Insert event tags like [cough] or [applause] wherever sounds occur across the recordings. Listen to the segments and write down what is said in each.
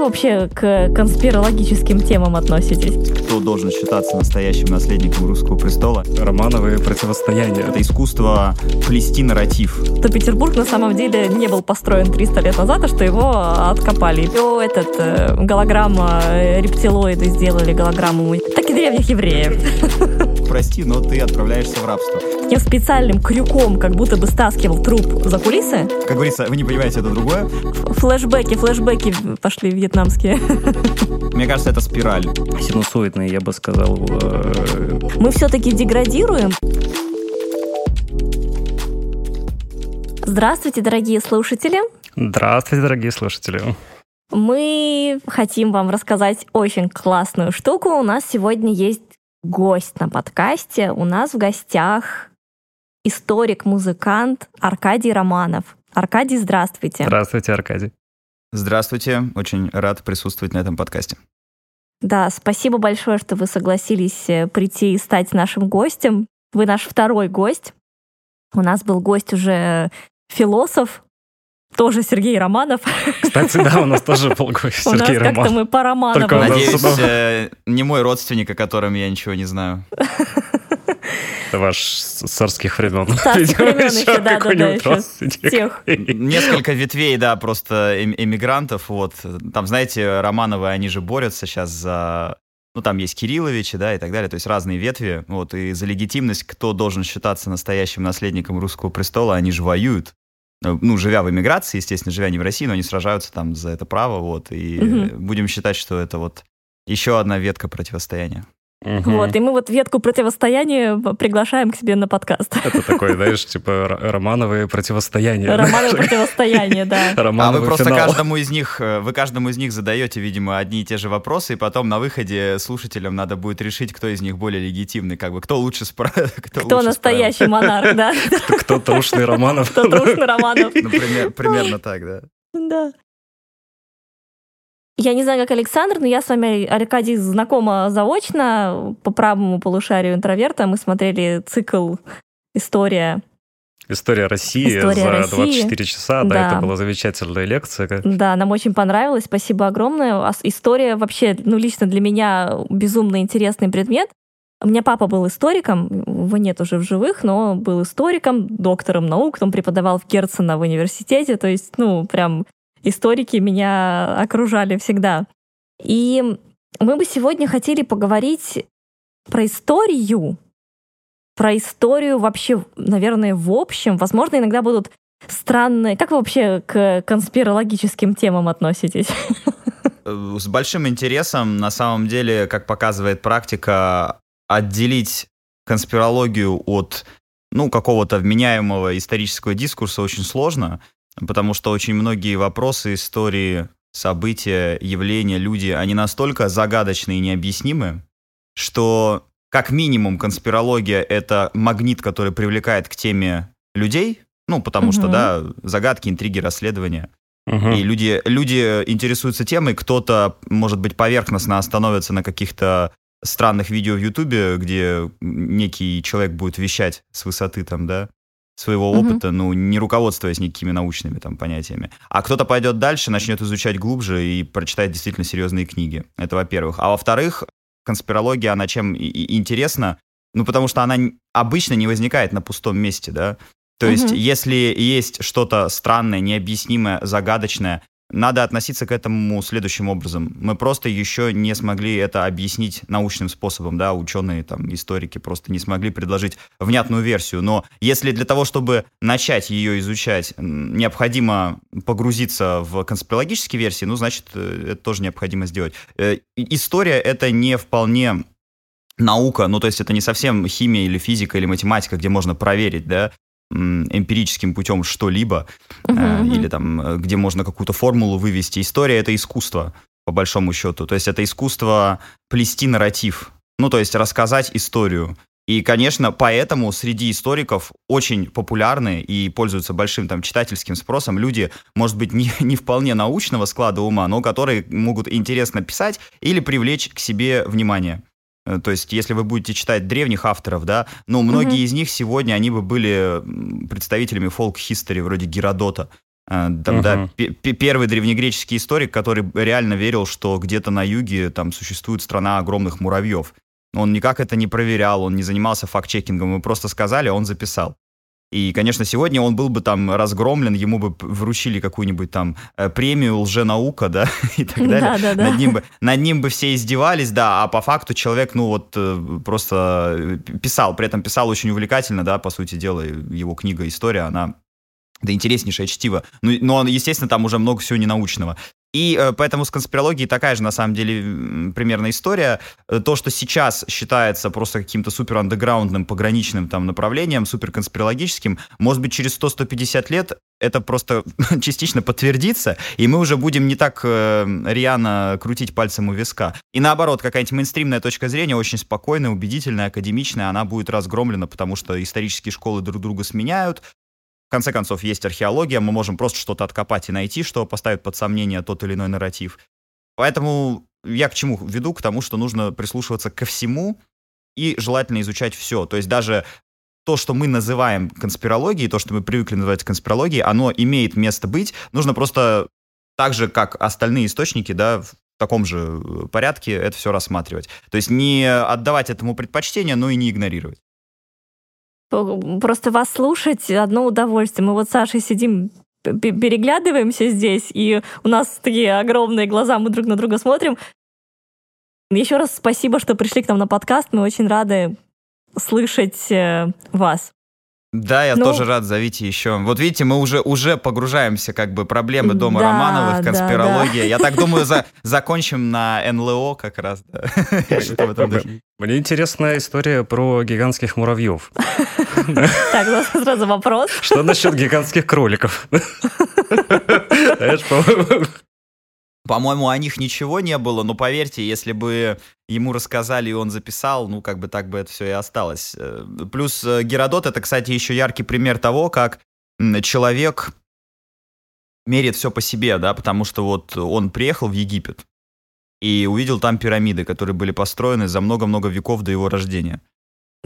вы вообще к конспирологическим темам относитесь? Кто должен считаться настоящим наследником русского престола? Романовые противостояния. Это искусство плести нарратив. Что Петербург на самом деле не был построен 300 лет назад, а что его откопали. И этот э, голограмма, э, рептилоиды сделали голограмму, так и древних евреев. [laughs] Прости, но ты отправляешься в рабство. Таким специальным крюком, как будто бы стаскивал труп за кулисы. Как говорится, вы не понимаете, это другое. Флэшбэки, флэшбэки пошли вьетнамские. [laughs] Мне кажется, это спираль. Синусоидные, я бы сказал. э, Мы все-таки деградируем. Здравствуйте, дорогие слушатели. Здравствуйте, дорогие слушатели. Мы хотим вам рассказать очень классную штуку. У нас сегодня есть гость на подкасте. У нас в гостях историк-музыкант Аркадий Романов. Аркадий, здравствуйте. Здравствуйте, Аркадий. Здравствуйте, очень рад присутствовать на этом подкасте. Да, спасибо большое, что вы согласились э, прийти и стать нашим гостем. Вы наш второй гость. У нас был гость уже философ, тоже Сергей Романов. Кстати, да, у нас тоже был [laughs] гость У нас Сергей как-то Романов. мы по Романову. Только Надеюсь, э, не мой родственник, о котором я ничего не знаю. Это ваш с царских времен. Царских времен еще еще родственник. тех. Несколько ветвей, да, просто эм- эмигрантов. Вот. Там, знаете, Романовы, они же борются сейчас за... Ну, там есть Кирилловичи, да, и так далее. То есть разные ветви. Вот. И за легитимность, кто должен считаться настоящим наследником русского престола, они же воюют. Э, Ну, живя в эмиграции, естественно, живя не в России, но они сражаются там за это право. Вот. И э, будем считать, что это вот еще одна ветка противостояния. Мгм. Вот, и мы вот ветку противостояния приглашаем к себе на подкаст. Это такой, знаешь, типа романовые противостояния. Романовое [laughs] противостояние, да. А вы Романовый просто финал. каждому из них, э, вы каждому из них задаете, видимо, одни и те же вопросы, и потом на выходе слушателям надо будет решить, кто из них более легитимный, как бы кто лучше спра... кто, [laughs] Кто лучше настоящий монарх, да? Кто трушный Романов. Кто трушный Романов. Ну, пример- примерно так, да. Да. Я не знаю, как Александр, но я с вами, Аркадий, знакома заочно по правому полушарию интроверта. Мы смотрели цикл «История». История России История за России. 24 часа. Да, Да. это была замечательная лекция. Да, нам очень понравилось, спасибо огромное. А История вообще, ну, лично для меня безумно интересный предмет. У меня папа был историком, его нет уже в живых, но был историком, доктором наук, он преподавал в Герцена в университете, то есть, ну, прям историки меня окружали всегда. И мы бы сегодня хотели поговорить про историю, про историю вообще, наверное, в общем. Возможно, иногда будут странные... Как вы вообще к конспирологическим темам относитесь? Э, С большим интересом, на самом деле, как показывает практика, отделить конспирологию от ну, какого-то вменяемого исторического дискурса очень сложно, потому что очень многие вопросы истории, события, явления, люди, они настолько загадочны и необъяснимы, что как минимум конспирология — это магнит, который привлекает к теме людей, ну, потому что, Мгм. да, загадки, интриги, расследования. Мгм. И люди, люди интересуются темой, кто-то, может быть, поверхностно остановится на каких-то странных видео в Ютубе, где некий человек будет вещать с высоты там, да, своего Мгм. опыта, ну, не руководствуясь никакими научными там понятиями. А кто-то пойдет дальше, начнет изучать глубже и прочитает действительно серьезные книги. Это во-первых. А во-вторых, конспирология, она чем и- и интересна? Ну, потому что она обычно не возникает на пустом месте, да. То есть, Мгм. если есть что-то странное, необъяснимое, загадочное, надо относиться к этому следующим образом. Мы просто еще не смогли это объяснить научным способом, да, ученые, там, историки просто не смогли предложить внятную версию. Но если для того, чтобы начать ее изучать, необходимо погрузиться в конспирологические версии, ну, значит, э, это тоже необходимо сделать. Э, История — это не вполне наука, ну, то есть это не совсем химия или физика или математика, где можно проверить, да, эмпирическим путем что-либо, э, Мгм, мгм. или там, э, где можно какую-то формулу вывести. История — это искусство, по большому счету. То есть это искусство плести нарратив, ну, то есть рассказать историю. И, конечно, поэтому среди историков очень популярны и пользуются большим там читательским спросом люди, может быть, не, [laughs] не вполне научного склада ума, но которые могут интересно писать или привлечь к себе внимание. Э, То есть, если вы будете читать древних авторов, да, ну, многие Мгм. из них сегодня, они бы были представителями фолк-хистори, вроде Геродота. Там, uh-huh. да, первый древнегреческий историк, который реально верил, что где-то на юге там существует страна огромных муравьев. Он никак это не проверял, он не занимался факт-чекингом, мы просто сказали, он записал. И, конечно, сегодня он был бы там разгромлен, ему бы вручили какую-нибудь там э, премию лженаука, да, [laughs] и так далее. Да, да, да. Над, ним бы, над ним бы все издевались, да, а по факту человек, ну вот, э, просто э, писал, при этом писал очень увлекательно, да, по сути дела, его книга «История», она да интереснейшее чтиво. Ну, но, естественно, там уже много всего ненаучного. И э, поэтому с конспирологией такая же, на самом деле, примерно история. Э, то, что сейчас считается просто каким-то супер андеграундным, пограничным там направлением, супер конспирологическим, может быть, через 100-150 лет это просто [laughs] частично подтвердится, и мы уже будем не так э, рьяно крутить пальцем у виска. И наоборот, какая-нибудь мейнстримная точка зрения, очень спокойная, убедительная, академичная, она будет разгромлена, потому что исторические школы друг друга сменяют, в конце концов, есть археология, мы можем просто что-то откопать и найти, что поставит под сомнение тот или иной нарратив. Поэтому я к чему веду? К тому, что нужно прислушиваться ко всему и желательно изучать все. То есть даже то, что мы называем конспирологией, то, что мы привыкли называть конспирологией, оно имеет место быть. Нужно просто так же, как остальные источники, да, в таком же порядке это все рассматривать. То есть не отдавать этому предпочтение, но и не игнорировать. Просто вас слушать одно удовольствие. Мы вот с Сашей сидим переглядываемся здесь, и у нас такие огромные глаза, мы друг на друга смотрим. Еще раз спасибо, что пришли к нам на подкаст. Мы очень рады слышать э, вас. Да, я ну, тоже рад, зовите еще. Вот видите, мы уже, уже погружаемся, как бы, проблемы дома да, Романовых, конспирология. Да, да. Я так думаю, за, закончим на НЛО как раз. Да. [laughs] Мне интересная история про гигантских муравьев. [laughs] Так, сразу вопрос. Что насчет гигантских кроликов? [laughs] По-моему, о них ничего не было, но поверьте, если бы ему рассказали и он записал, ну, как бы так бы это все и осталось. Э, плюс э, Геродот — это, кстати, еще яркий пример того, как человек мерит все по себе, да, потому что вот он приехал в Египет и увидел там пирамиды, которые были построены за много-много веков до его рождения.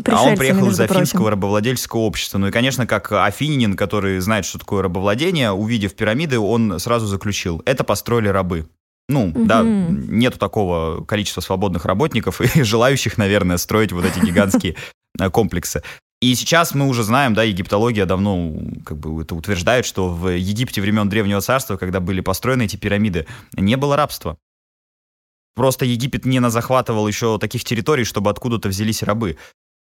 А он приехал из афинского рабовладельческого общества. Ну и, конечно, как афининин, который знает, что такое рабовладение, увидев пирамиды, он сразу заключил, это построили рабы. Ну, угу. да, нету такого количества свободных работников и [laughs] желающих, наверное, строить вот эти гигантские э, комплексы. И сейчас мы уже знаем, да, египтология давно как бы это утверждает, что в Египте времен Древнего Царства, когда были построены эти пирамиды, не было рабства. Просто Египет не захватывал еще таких территорий, чтобы откуда-то взялись рабы.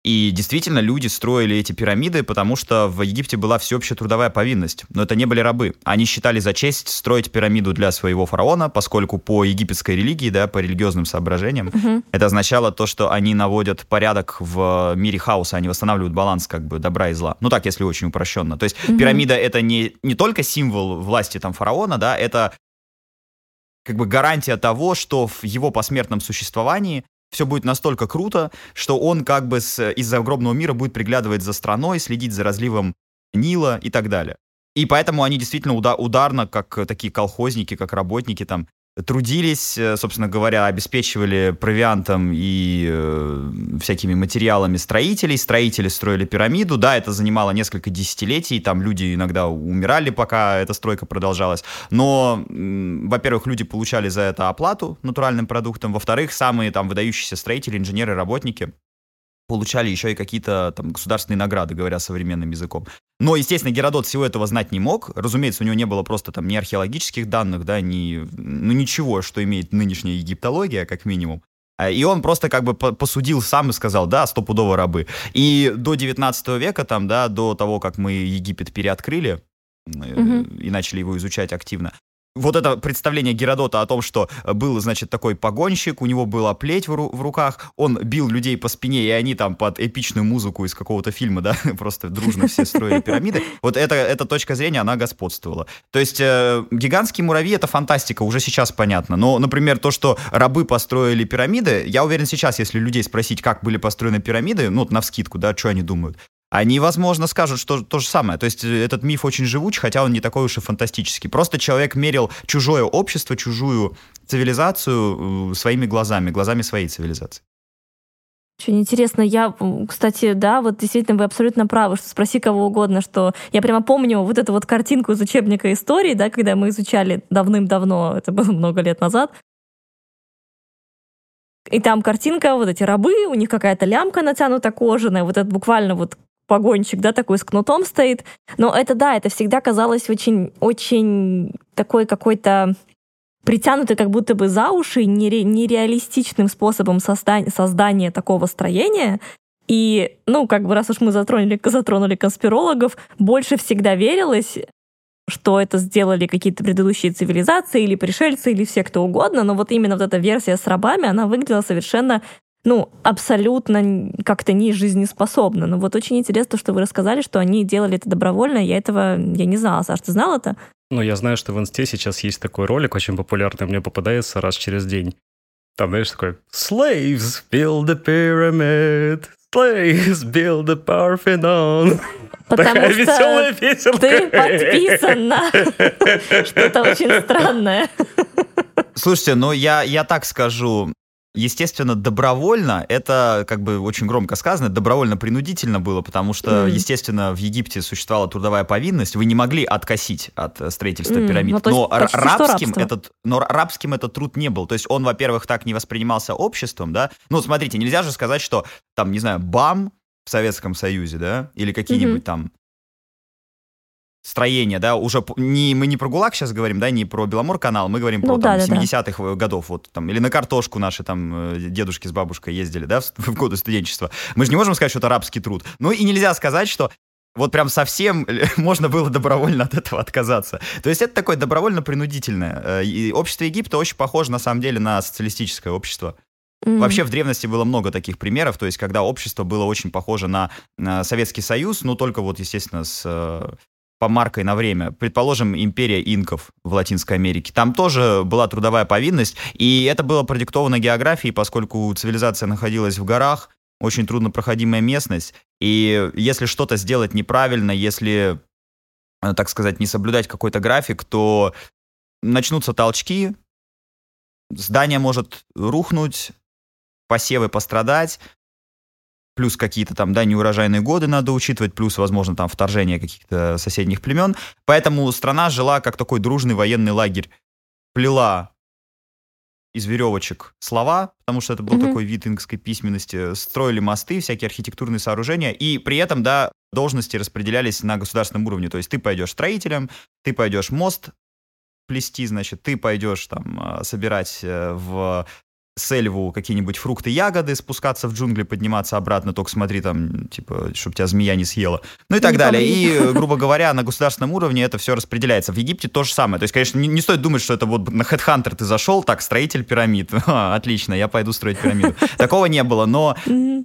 И действительно, люди строили эти пирамиды, потому что в Египте была всеобщая трудовая повинность. Но это не были рабы. Они считали за честь строить пирамиду для своего фараона, поскольку по египетской религии, да, по религиозным соображениям, угу. это означало то, что они наводят порядок в мире хаоса, они восстанавливают баланс как бы добра и зла. Ну так, если очень упрощенно. То есть угу. пирамида это не, не только символ власти там фараона, да, это как бы гарантия того, что в его посмертном существовании все будет настолько круто, что он как бы с, из загробного мира будет приглядывать за страной, следить за разливом Нила и так далее. И поэтому они действительно ударно, как такие колхозники, как работники, там, трудились, э, собственно говоря, обеспечивали провиантом и э, всякими материалами строителей. Строители строили пирамиду. Да, это занимало несколько десятилетий. Там люди иногда умирали, пока эта стройка продолжалась. Но, во-первых, люди получали за это оплату натуральным продуктом. Во-вторых, самые там выдающиеся строители, инженеры, работники получали еще и какие-то там государственные награды, говоря современным языком. Но, естественно, Геродот всего этого знать не мог. Разумеется, у него не было просто там ни археологических данных, да, ни, ну, ничего, что имеет нынешняя египтология, как минимум. А, и он просто как бы посудил сам и сказал, да, стопудово рабы. И до 19 века, там, да, до того, как мы Египет переоткрыли, угу. и начали его изучать активно вот это представление Геродота о том, что был, значит, такой погонщик, у него была плеть в, ру- в руках, он бил людей по спине, и они там под эпичную музыку из какого-то фильма, да, [laughs] просто дружно все строили пирамиды. Вот это, эта точка зрения, она господствовала. То есть э, гигантские муравьи — это фантастика, уже сейчас понятно. Но, например, то, что рабы построили пирамиды, я уверен сейчас, если людей спросить, как были построены пирамиды, ну, вот навскидку, да, что они думают, они, возможно, скажут, что то же самое. То есть э, этот миф очень живуч, хотя он не такой уж и фантастический. Просто человек мерил чужое общество, чужую цивилизацию э, своими глазами, глазами своей цивилизации. Очень интересно. Я, кстати, да, вот действительно вы абсолютно правы, что спроси кого угодно, что я прямо помню вот эту вот картинку из учебника истории, да, когда мы изучали давным-давно, это было много лет назад, и там картинка, вот эти рабы, у них какая-то лямка натянута кожаная, вот это буквально вот погонщик, да, такой с кнутом стоит. Но это, да, это всегда казалось очень, очень такой какой-то притянутый как будто бы за уши нере, нереалистичным способом создания, создания такого строения. И, ну, как бы раз уж мы затронули, затронули конспирологов, больше всегда верилось, что это сделали какие-то предыдущие цивилизации или пришельцы, или все кто угодно, но вот именно вот эта версия с рабами, она выглядела совершенно ну, абсолютно как-то не жизнеспособна. Но вот очень интересно, что вы рассказали, что они делали это добровольно. Я этого, я не знала. Саш, ты знал это? Ну, я знаю, что в инсте сейчас есть такой ролик, очень популярный, мне попадается раз через день. Там, знаешь, такой «Slaves build the pyramid, slaves build the Parthenon». Потому Такая что веселая песенка. ты подписан на что-то очень странное. Слушайте, ну я, я так скажу, естественно, добровольно, это как бы очень громко сказано, добровольно-принудительно было, потому что, Мгм. естественно, в Египте существовала трудовая повинность, вы не могли откосить от э, строительства М, пирамид. ну, но рабским этот, но рабским этот труд не был. То есть он, во-первых, так не воспринимался обществом, да. Ну, смотрите, нельзя же сказать, что там, не знаю, БАМ в Советском Союзе, да, или какие-нибудь там строения, да, уже не, мы не про ГУЛАГ сейчас говорим, да, не про Беломор-канал, мы говорим Ну про там, да, да, да. 70-х годов, вот там, или на картошку наши там э, дедушки с бабушкой ездили, да, в, [laughs] в годы студенчества. Мы же не можем сказать, что это рабский труд. Ну и нельзя сказать, что вот прям совсем [laughs] можно было добровольно от этого отказаться. То есть это такое добровольно-принудительное. Э, И общество Египта очень похоже, на самом деле, на социалистическое общество. М. Вообще в древности было много таких примеров, то есть когда общество было очень похоже на, на Советский Союз, ну только вот, естественно, с э, помаркой на время. Предположим, империя инков в Латинской Америке. Там тоже была трудовая повинность, и это было продиктовано географией, поскольку цивилизация находилась в горах, очень труднопроходимая местность, и если что-то сделать неправильно, если, э, так сказать, не соблюдать какой-то график, то начнутся толчки, здание может рухнуть, посевы пострадать, плюс какие-то там, да, неурожайные годы надо учитывать, плюс, возможно, там вторжение каких-то соседних племен. Поэтому страна жила как такой дружный военный лагерь. Плела из веревочек слова, потому что это был Мгм. такой вид инкской письменности, строили мосты, всякие архитектурные сооружения, и при этом, да, должности распределялись на государственном уровне. То есть ты пойдешь строителем, ты пойдешь мост плести, значит, ты пойдешь там а, собирать э, в сельву какие-нибудь фрукты, ягоды, спускаться в джунгли, подниматься обратно, только смотри там, типа, чтобы тебя змея не съела. Ну и так Не далее. помри. И, э, грубо [laughs] говоря, на государственном уровне это все распределяется. В Египте то же самое. То есть, конечно, не, не стоит думать, что это вот на Headhunter ты зашел, так, строитель пирамид. [laughs] Ха, отлично, я пойду строить пирамиду. [laughs] Такого не было, но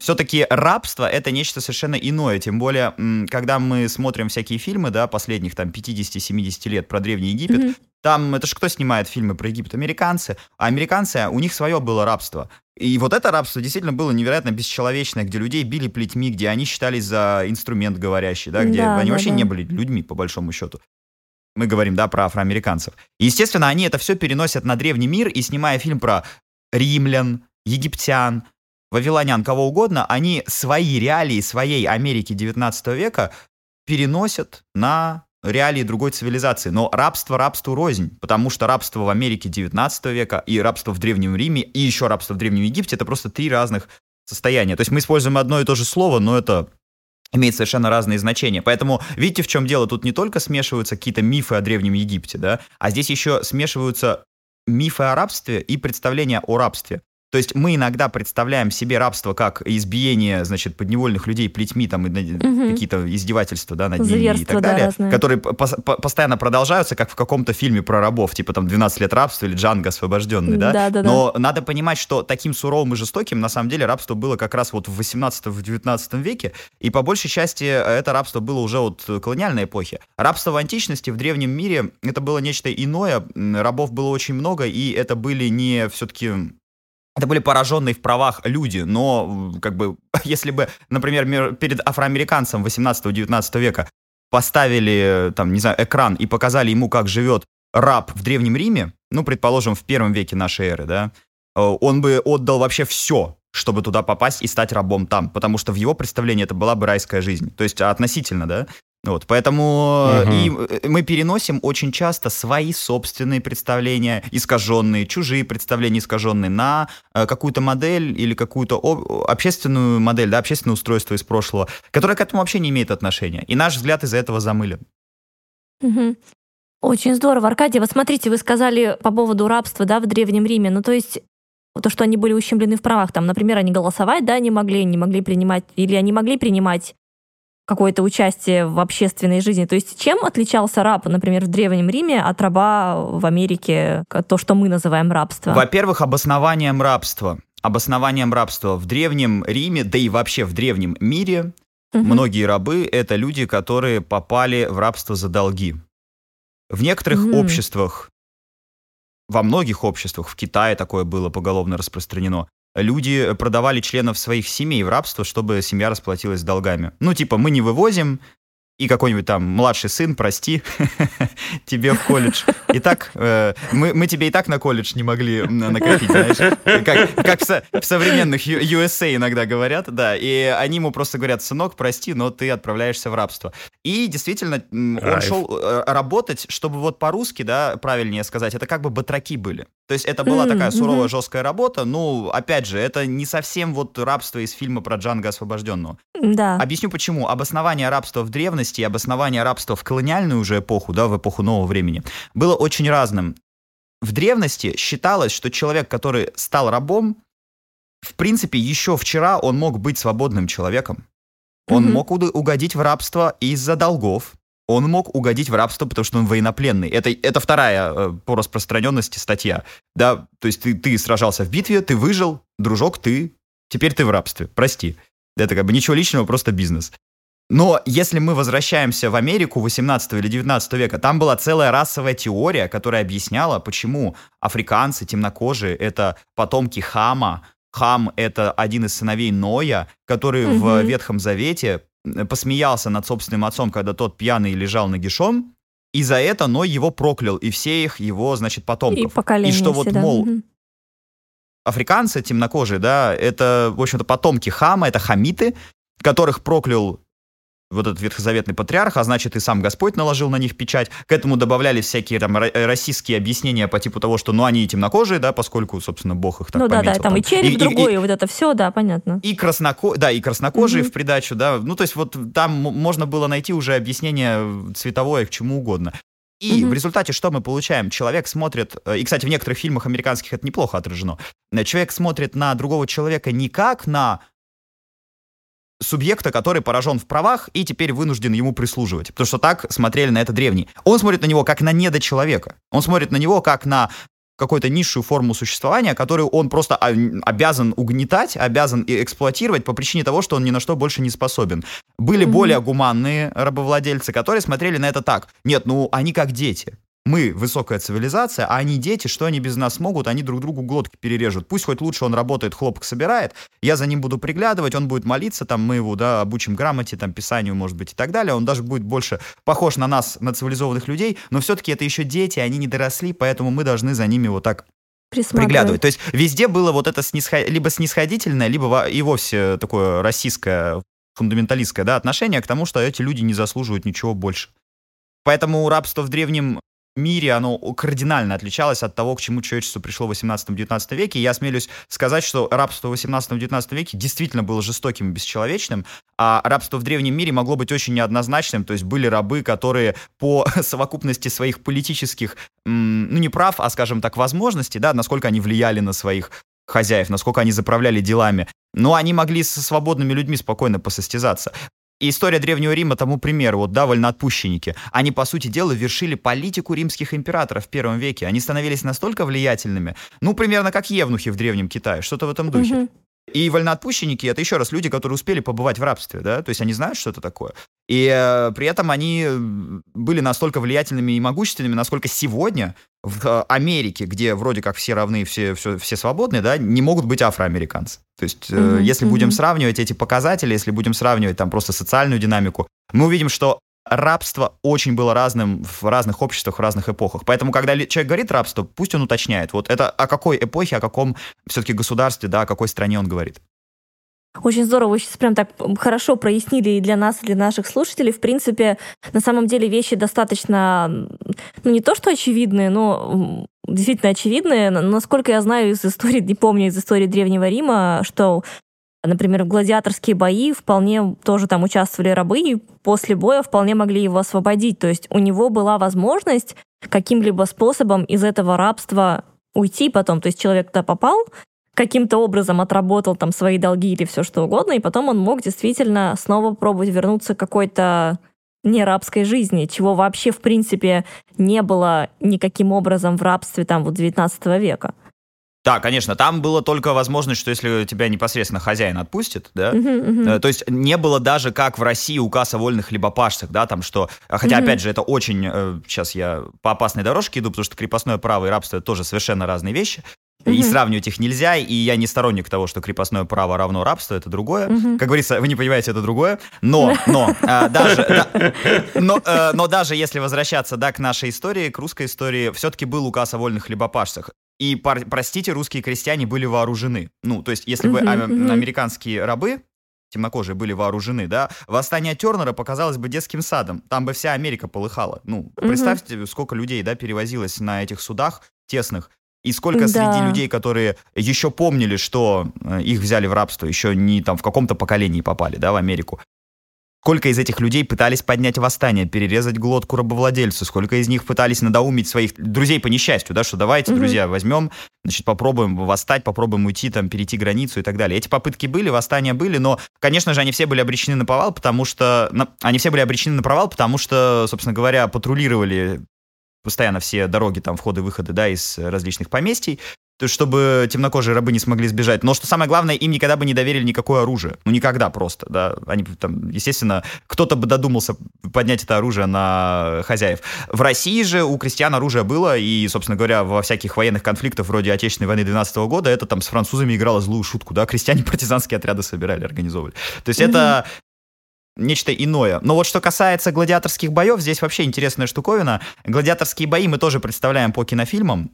все-таки рабство это нечто совершенно иное. Тем более, когда мы смотрим всякие фильмы, да, последних там 50-70 лет про Древний Египет. Там, это же кто снимает фильмы про Египет? Американцы. А американцы, у них свое было рабство. И вот это рабство действительно было невероятно бесчеловечное, где людей били плетьми, где они считались за инструмент говорящий, да, где Да, они да, вообще да. не были людьми, по большому счету. Мы говорим, да, про афроамериканцев. И, естественно, они это все переносят на древний мир, и снимая фильм про римлян, египтян, вавилонян, кого угодно, они свои реалии своей Америки 19 века переносят на реалии другой цивилизации. Но рабство рабству рознь, потому что рабство в Америке 19 века и рабство в Древнем Риме и еще рабство в Древнем Египте это просто три разных состояния. То есть мы используем одно и то же слово, но это имеет совершенно разные значения. Поэтому видите, в чем дело? Тут не только смешиваются какие-то мифы о Древнем Египте, да, а здесь еще смешиваются мифы о рабстве и представления о рабстве. То есть мы иногда представляем себе рабство как избиение, значит, подневольных людей плетьми там и Мгм. какие-то издевательства, да, над ними и так да, далее, разные. которые по- по- постоянно продолжаются, как в каком-то фильме про рабов, типа там 12 лет рабства или Джанго освобожденный, да? Да-да-да. Но надо понимать, что таким суровым и жестоким на самом деле рабство было как раз вот в 18-19 веке, и по большей части э, это рабство было уже от колониальной эпохи. Рабство в античности, в древнем мире, это было нечто иное, рабов было очень много, и это были не все-таки это были пораженные в правах люди, но как бы [laughs] если бы, например, мер- перед афроамериканцем 18-19 века поставили, там, не знаю, экран и показали ему, как живет раб в Древнем Риме, ну, предположим, в первом веке нашей эры, да, э, он бы отдал вообще все, чтобы туда попасть и стать рабом там, потому что в его представлении это была бы райская жизнь. То есть относительно, да? Вот, поэтому угу. и э, мы переносим очень часто свои собственные представления искаженные, чужие представления искаженные на э, какую-то модель или какую-то общественную модель, да, общественное устройство из прошлого, которое к этому вообще не имеет отношения. И наш взгляд из-за этого замылен. Угу. Очень здорово, Аркадий. Вот смотрите, вы сказали по поводу рабства, да, в Древнем Риме. Ну, то есть то, что они были ущемлены в правах, там, например, они голосовать, да, не могли, не могли принимать, или они могли принимать какое-то участие в общественной жизни. То есть чем отличался раб, например, в Древнем Риме от раба в Америке, то, что мы называем рабство? Во-первых, обоснованием рабства. Обоснованием рабства в Древнем Риме, да и вообще в Древнем мире, угу. многие рабы — это люди, которые попали в рабство за долги. В некоторых угу. обществах, во многих обществах, в Китае такое было поголовно распространено, люди продавали членов своих семей в рабство, чтобы семья расплатилась долгами. Ну, типа, мы не вывозим, и какой-нибудь там младший сын, прости, [laughs] тебе в колледж. Итак, э, мы, мы тебе и так на колледж не могли накопить, знаешь, как, как в, со, в современных USA иногда говорят, да, и они ему просто говорят, сынок, прости, но ты отправляешься в рабство. И действительно, он шел э, работать, чтобы вот по-русски, да, правильнее сказать, это как бы батраки были. То есть это была такая суровая, жесткая работа. Ну, опять же, это не совсем вот рабство из фильма про Джанга освобожденного. Да. Объясню почему. Обоснование рабства в древности и обоснование рабства в колониальную уже эпоху, да, в эпоху нового времени, было очень разным. В древности считалось, что человек, который стал рабом, в принципе, еще вчера он мог быть свободным человеком. Он mm-hmm. мог угодить в рабство из-за долгов, он мог угодить в рабство, потому что он военнопленный. Это, это вторая э, по распространенности статья. Да, то есть ты, ты сражался в битве, ты выжил, дружок, ты, теперь ты в рабстве, прости. Это как бы ничего личного, просто бизнес. Но если мы возвращаемся в Америку 18 или 19 века, там была целая расовая теория, которая объясняла, почему африканцы темнокожие — это потомки Хама, Хам — это один из сыновей Ноя, который угу. в Ветхом Завете посмеялся над собственным отцом, когда тот пьяный лежал нагишом, и за это Ной его проклял, и все их его, значит, потомков. И, и что вот, да. мол, африканцы темнокожие, да, это, в общем-то, потомки Хама, это хамиты, которых проклял вот этот ветхозаветный патриарх, а значит и сам Господь наложил на них печать. К этому добавлялись всякие там российские объяснения по типу того, что ну они и темнокожие, да, поскольку, собственно, Бог их так Ну пометил, да, да, там, там и череп и, другой, и, и вот это все, да, понятно. И красноко... да, и краснокожие mm-hmm. в придачу, да, ну то есть вот там можно было найти уже объяснение цветовое к чему угодно. И mm-hmm. в результате что мы получаем? Человек смотрит, э, и, кстати, в некоторых фильмах американских это неплохо отражено, человек смотрит на другого человека не как на субъекта, который поражен в правах и теперь вынужден ему прислуживать. Потому что так смотрели на это древние. Он смотрит на него как на недочеловека. Он смотрит на него как на какую-то низшую форму существования, которую он просто обязан угнетать, обязан эксплуатировать по причине того, что он ни на что больше не способен. Были mm-hmm. более гуманные рабовладельцы, которые смотрели на это так. Нет, ну они как дети мы высокая цивилизация, а они дети, что они без нас могут, они друг другу глотки перережут. Пусть хоть лучше он работает, хлопок собирает, я за ним буду приглядывать, он будет молиться, там мы его, да, обучим грамоте, там, писанию, может быть, и так далее. Он даже будет больше похож на нас, на цивилизованных людей, но все-таки это еще дети, они не доросли, поэтому мы должны за ними вот так приглядывать. То есть везде было вот это снисход... либо снисходительное, либо и вовсе такое российское, фундаменталистское да, отношение к тому, что эти люди не заслуживают ничего больше. Поэтому рабство в древнем мире оно кардинально отличалось от того, к чему человечество пришло в 18-19 веке. Я осмелюсь сказать, что рабство в 18-19 веке действительно было жестоким и бесчеловечным, а рабство в древнем мире могло быть очень неоднозначным. То есть были рабы, которые по [laughs] совокупности своих политических, ну не прав, а, скажем так, возможностей, да, насколько они влияли на своих хозяев, насколько они заправляли делами. Но они могли со свободными людьми спокойно посостязаться. История Древнего Рима тому пример, вот, да, вольноотпущенники. Они, по сути дела, вершили политику римских императоров в первом веке. Они становились настолько влиятельными, ну, примерно как евнухи в Древнем Китае, что-то в этом духе. Угу. И вольноотпущенники — это еще раз люди, которые успели побывать в рабстве, да, то есть они знают, что это такое. И э, при этом они были настолько влиятельными и могущественными, насколько сегодня в э, Америке, где вроде как все равны, все, все, все свободны, да, не могут быть афроамериканцы. То есть mm-hmm. э, если mm-hmm. будем сравнивать эти показатели, если будем сравнивать там просто социальную динамику, мы увидим, что рабство очень было разным в разных обществах, в разных эпохах. Поэтому, когда человек говорит рабство, пусть он уточняет, вот это о какой эпохе, о каком все-таки государстве, да, о какой стране он говорит. Очень здорово, вы сейчас прям так хорошо прояснили и для нас, и для наших слушателей. В принципе, на самом деле вещи достаточно, ну не то что очевидные, но действительно очевидные. Насколько я знаю из истории, не помню, из истории Древнего Рима, что Например, в гладиаторские бои вполне тоже там участвовали рабы, и после боя вполне могли его освободить. То есть у него была возможность каким-либо способом из этого рабства уйти потом. То есть человек туда попал, каким-то образом отработал там свои долги или все что угодно, и потом он мог действительно снова пробовать вернуться к какой-то не рабской жизни, чего вообще, в принципе, не было никаким образом в рабстве там вот 19 века. Да, конечно, там было только возможность, что если тебя непосредственно хозяин отпустит, да, uh-huh, uh-huh. то есть не было даже как в России указ о вольных хлебопашцах, да, там что, хотя uh-huh. опять же это очень, сейчас я по опасной дорожке иду, потому что крепостное право и рабство это тоже совершенно разные вещи. И сравнивать их нельзя, и я не сторонник того, что крепостное право равно рабство, это другое. Mm-hmm. Как говорится, вы не понимаете, это другое. Но, но, э, даже, да, но, э, но даже если возвращаться, да, к нашей истории, к русской истории, все-таки был указ о вольных хлебопашцах. И, простите, русские крестьяне были вооружены. Ну, то есть, если бы uh-huh. американские рабы темнокожие были вооружены, да, восстание Тернера показалось бы детским садом. Там бы вся Америка полыхала. Ну, uh-huh. представьте, сколько людей, да, перевозилось на этих судах тесных. И сколько да. среди людей, которые еще помнили, что э, их взяли в рабство, еще не там в каком-то поколении попали, да, в Америку. Сколько из этих людей пытались поднять восстание, перерезать глотку рабовладельцу, сколько из них пытались надоумить своих друзей по несчастью, да, что давайте, mm-hmm. друзья, возьмем, значит, попробуем восстать, попробуем уйти, там, перейти границу и так далее. Эти попытки были, восстания были, но, конечно же, они все были обречены на провал, потому что... На, они все были обречены на провал, потому что, собственно говоря, патрулировали постоянно все дороги, там, входы-выходы, да, из различных поместий, чтобы темнокожие рабы не смогли сбежать. Но что самое главное, им никогда бы не доверили никакое оружие. Ну, никогда просто, да. Они там, естественно, кто-то бы додумался поднять это оружие на хозяев. В России же у крестьян оружие было, и, собственно говоря, во всяких военных конфликтах вроде Отечественной войны 12 -го года это там с французами играло злую шутку, да, крестьяне [laughs] партизанские отряды собирали, организовывали. То есть mm-hmm. это нечто иное. Но вот что касается гладиаторских боев, здесь вообще интересная штуковина. Гладиаторские бои мы тоже представляем по кинофильмам,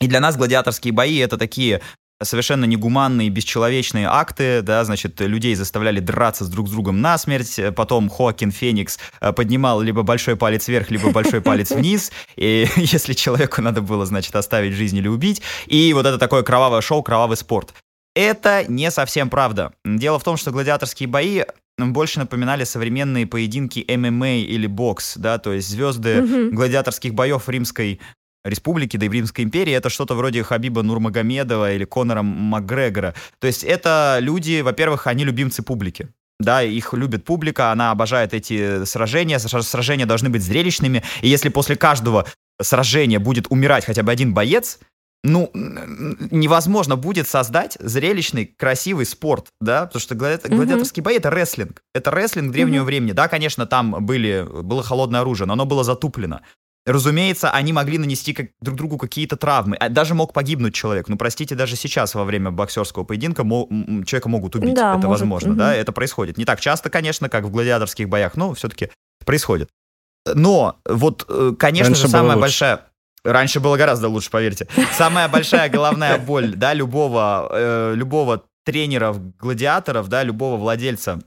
и для нас гладиаторские бои это такие совершенно негуманные, бесчеловечные акты, да, значит, людей заставляли драться с друг с другом насмерть, потом Хоакин Феникс э, поднимал либо большой палец вверх, либо большой палец [laughs] вниз, и [laughs] если человеку надо было, значит, оставить жизнь или убить, и вот это такое кровавое шоу, кровавый спорт. Это не совсем правда. Дело в том, что гладиаторские бои больше напоминали современные поединки ММА или бокс, да, то есть звезды mm-hmm. гладиаторских боев римской республики, да и в Римской империи, это что-то вроде Хабиба Нурмагомедова или Конора Макгрегора. То есть это люди, во-первых, они любимцы публики. Да, их любит публика, она обожает эти сражения, сражения должны быть зрелищными, и если после каждого сражения будет умирать хотя бы один боец, ну, невозможно будет создать зрелищный, красивый спорт, да, потому что глади... mm-hmm. гладиаторские бои — это рестлинг. Это рестлинг древнего mm-hmm. времени. Да, конечно, там были, было холодное оружие, но оно было затуплено. Разумеется, они могли нанести как, друг другу какие-то травмы. А даже мог погибнуть человек. Ну, простите, даже сейчас во время боксерского поединка мо- человека могут убить. Да, это может. возможно, угу. да, это происходит. Не так часто, конечно, как в гладиаторских боях, но все-таки происходит. Но вот, э, конечно Раньше же, самая большая... Раньше было гораздо лучше, поверьте. Самая большая головная [laughs] боль, да, любого, э, любого тренера гладиаторов, да, любого владельца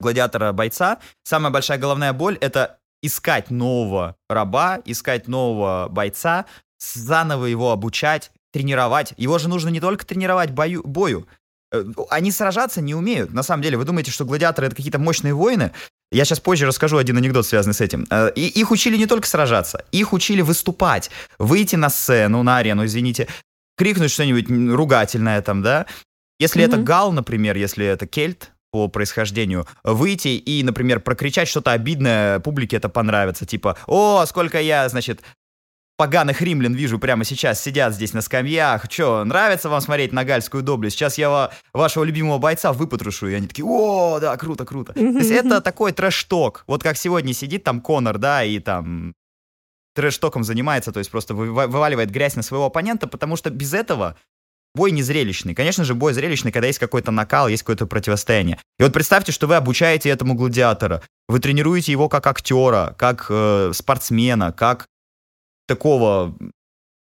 гладиатора-бойца, самая большая головная боль — это искать нового раба, искать нового бойца, заново его обучать, тренировать. Его же нужно не только тренировать бою, бою. Э, они сражаться не умеют. На самом деле, вы думаете, что гладиаторы это какие-то мощные воины? Я сейчас позже расскажу один анекдот, связанный с этим. Э, и их учили не только сражаться, их учили выступать, выйти на сцену, на арену, извините, крикнуть что-нибудь ругательное там, да. Если mm-hmm. это гал, например, если это кельт, по происхождению, выйти и, например, прокричать что-то обидное, публике это понравится, типа, о, сколько я, значит, поганых римлян вижу прямо сейчас, сидят здесь на скамьях, что, нравится вам смотреть на гальскую доблесть? Сейчас я вашего любимого бойца выпотрошу, и они такие, о, да, круто, круто. То есть это такой трэш-ток, вот как сегодня сидит там Конор, да, и там трэш-током занимается, то есть просто вываливает грязь на своего оппонента, потому что без этого бой не зрелищный. Конечно же, бой зрелищный, когда есть какой-то накал, есть какое-то противостояние. И вот представьте, что вы обучаете этому гладиатора, вы тренируете его как актера, как э, спортсмена, как такого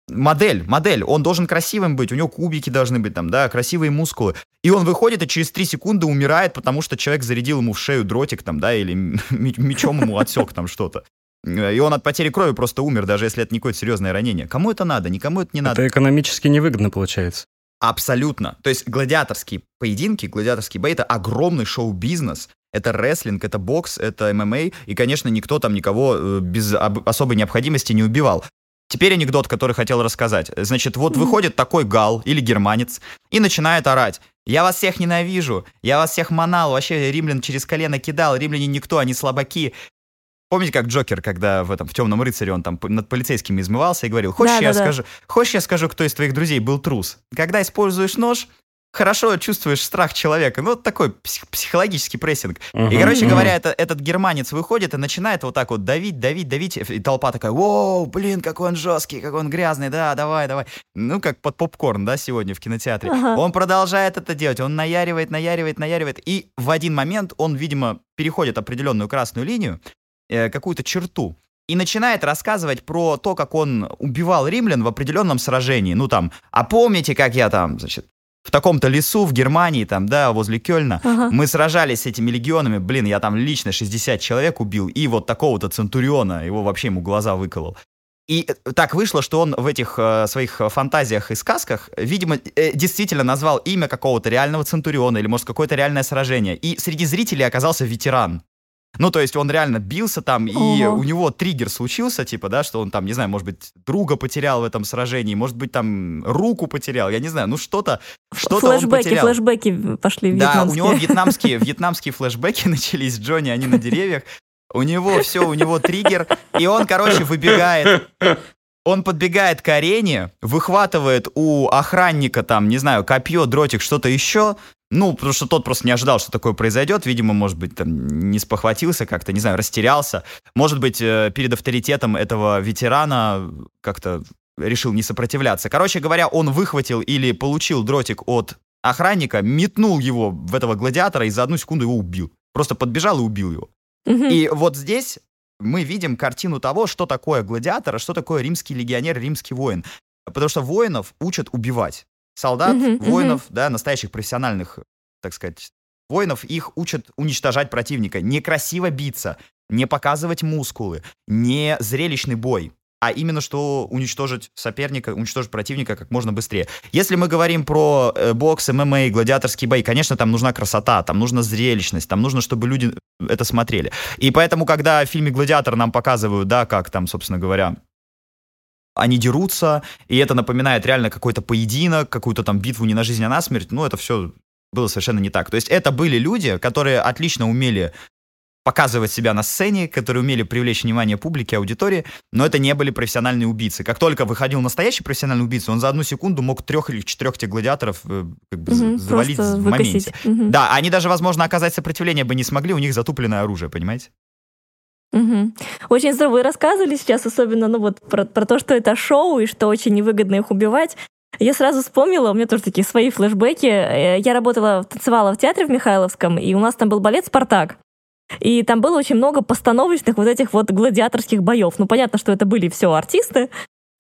модель, модель, он должен красивым быть, у него кубики должны быть там, да, красивые мускулы. И он выходит и через 3 секунды умирает, потому что человек зарядил ему в шею дротик там, да, или [laughs] мечом ему отсек там что-то. И он от потери крови просто умер, даже если это не какое-то серьезное ранение. Кому это надо? Никому это не надо. Это экономически невыгодно получается. Абсолютно. То есть гладиаторские поединки, гладиаторские бои — это огромный шоу-бизнес. Это рестлинг, это бокс, это ММА. И, конечно, никто там никого э, без особой необходимости не убивал. Теперь анекдот, который хотел рассказать. Значит, вот выходит такой гал или германец и начинает орать. Я вас всех ненавижу, я вас всех манал, вообще римлян через колено кидал, римляне никто, они слабаки. Помните, как Джокер, когда в этом в темном рыцаре он там над полицейскими измывался и говорил: Хочешь, да, я да, скажу, да. хочешь, я скажу, кто из твоих друзей был трус? Когда используешь нож, хорошо чувствуешь страх человека. Ну, вот такой псих, психологический прессинг. Uh-huh, и, короче uh-huh. говоря, это, этот германец выходит и начинает вот так вот давить, давить, давить. И толпа такая, воу, блин, какой он жесткий, какой он грязный, да, давай, давай. Ну, как под попкорн, да, сегодня в кинотеатре. Uh-huh. Он продолжает это делать, он наяривает, наяривает, наяривает. И в один момент он, видимо, переходит определенную красную линию, э, какую-то черту, и начинает рассказывать про то, как он убивал римлян в определенном сражении. Ну там, а помните, как я там, значит, в таком-то лесу в Германии, там, да, возле Кёльна, ага. мы сражались с этими легионами, блин, я там лично 60 человек убил, и вот такого-то Центуриона, его вообще ему глаза выколол. И э, так вышло, что он в этих э, своих фантазиях и сказках, видимо, э, действительно назвал имя какого-то реального Центуриона или, может, какое-то реальное сражение. И среди зрителей оказался ветеран. Ну, то есть он реально бился там, и Ого. у него триггер случился, типа, да, что он там, не знаю, может быть, друга потерял в этом сражении, может быть, там руку потерял, я не знаю, ну что-то, что-то флэшбэки, он потерял. Флэшбэки пошли Да, у него вьетнамские, вьетнамские флэшбэки [laughs] начались, Джонни, они на деревьях, у него все, у него триггер, и он, короче, выбегает он подбегает к арене, выхватывает у охранника там, не знаю, копье, дротик, что-то еще. Ну, потому что тот просто не ожидал, что такое произойдет. Видимо, может быть, там не спохватился как-то, не знаю, растерялся. Может быть, э, перед авторитетом этого ветерана как-то решил не сопротивляться. Короче говоря, он выхватил или получил дротик от охранника, метнул его в этого гладиатора и за одну секунду его убил. Просто подбежал и убил его. И вот здесь мы видим картину того, что такое гладиатор, а что такое римский легионер, римский воин. Потому что воинов учат убивать. Солдат, uh-huh, воинов, uh-huh. да, настоящих профессиональных, так сказать, воинов, их учат уничтожать противника. Некрасиво биться, не показывать мускулы, не зрелищный бой а именно что уничтожить соперника, уничтожить противника как можно быстрее. Если мы говорим про э, бокс, ММА, гладиаторские бои, конечно, там нужна красота, там нужна зрелищность, там нужно, чтобы люди это смотрели. И поэтому, когда в фильме «Гладиатор» нам показывают, да, как там, собственно говоря, они дерутся, и это напоминает реально какой-то поединок, какую-то там битву не на жизнь, а на смерть, ну, это все было совершенно не так. То есть это были люди, которые отлично умели показывать себя на сцене, которые умели привлечь внимание публики, аудитории, но это не были профессиональные убийцы. Как только выходил настоящий профессиональный убийца, он за одну секунду мог трех или четырех этих гладиаторов э, как бы угу, завалить в моменте. Угу. Да, они даже, возможно, оказать сопротивление бы не смогли, у них затупленное оружие, понимаете? Угу. Очень здорово вы рассказывали сейчас, особенно ну вот про, про то, что это шоу и что очень невыгодно их убивать. Я сразу вспомнила, у меня тоже такие свои флешбеки. Э, я работала, танцевала в театре в Михайловском, и у нас там был балет «Спартак». И там было очень много постановочных вот этих вот гладиаторских боев. Ну, понятно, что это были все артисты.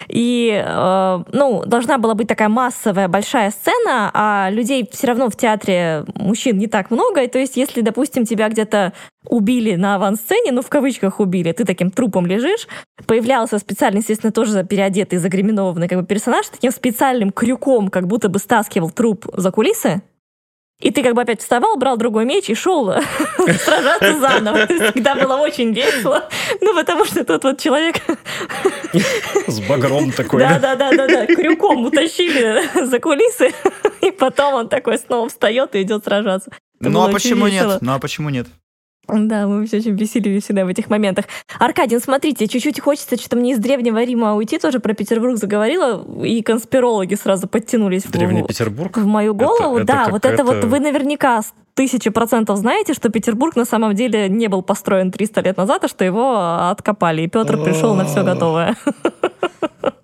И, э, ну, должна была быть такая массовая большая сцена, а людей все равно в театре мужчин не так много. И то есть, если, допустим, тебя где-то убили на авансцене, ну, в кавычках убили, ты таким трупом лежишь, появлялся специально, естественно, тоже переодетый, загриминованный как бы персонаж, таким специальным крюком, как будто бы стаскивал труп за кулисы, и ты как бы опять вставал, брал другой меч и шел [laughs] сражаться заново. Всегда было очень весело. Ну, потому что тот вот человек... С багром [laughs] такой. Да-да-да-да. Крюком утащили за кулисы. [laughs] И потом он такой снова встает и идет сражаться. ну, а почему нет? Ну, а почему нет? Да, мы все очень веселились всегда в этих моментах. Аркадий, ну смотрите, чуть-чуть хочется что-то мне из Древнего Рима уйти, тоже про Петербург заговорила, и конспирологи сразу подтянулись Древний в, Петербург? в мою голову. Это, да, это вот это вот вы наверняка тысячи процентов знаете, что Петербург на самом деле не был построен 300 лет назад, а что его откопали, и Петр пришел на все готовое. [laughs]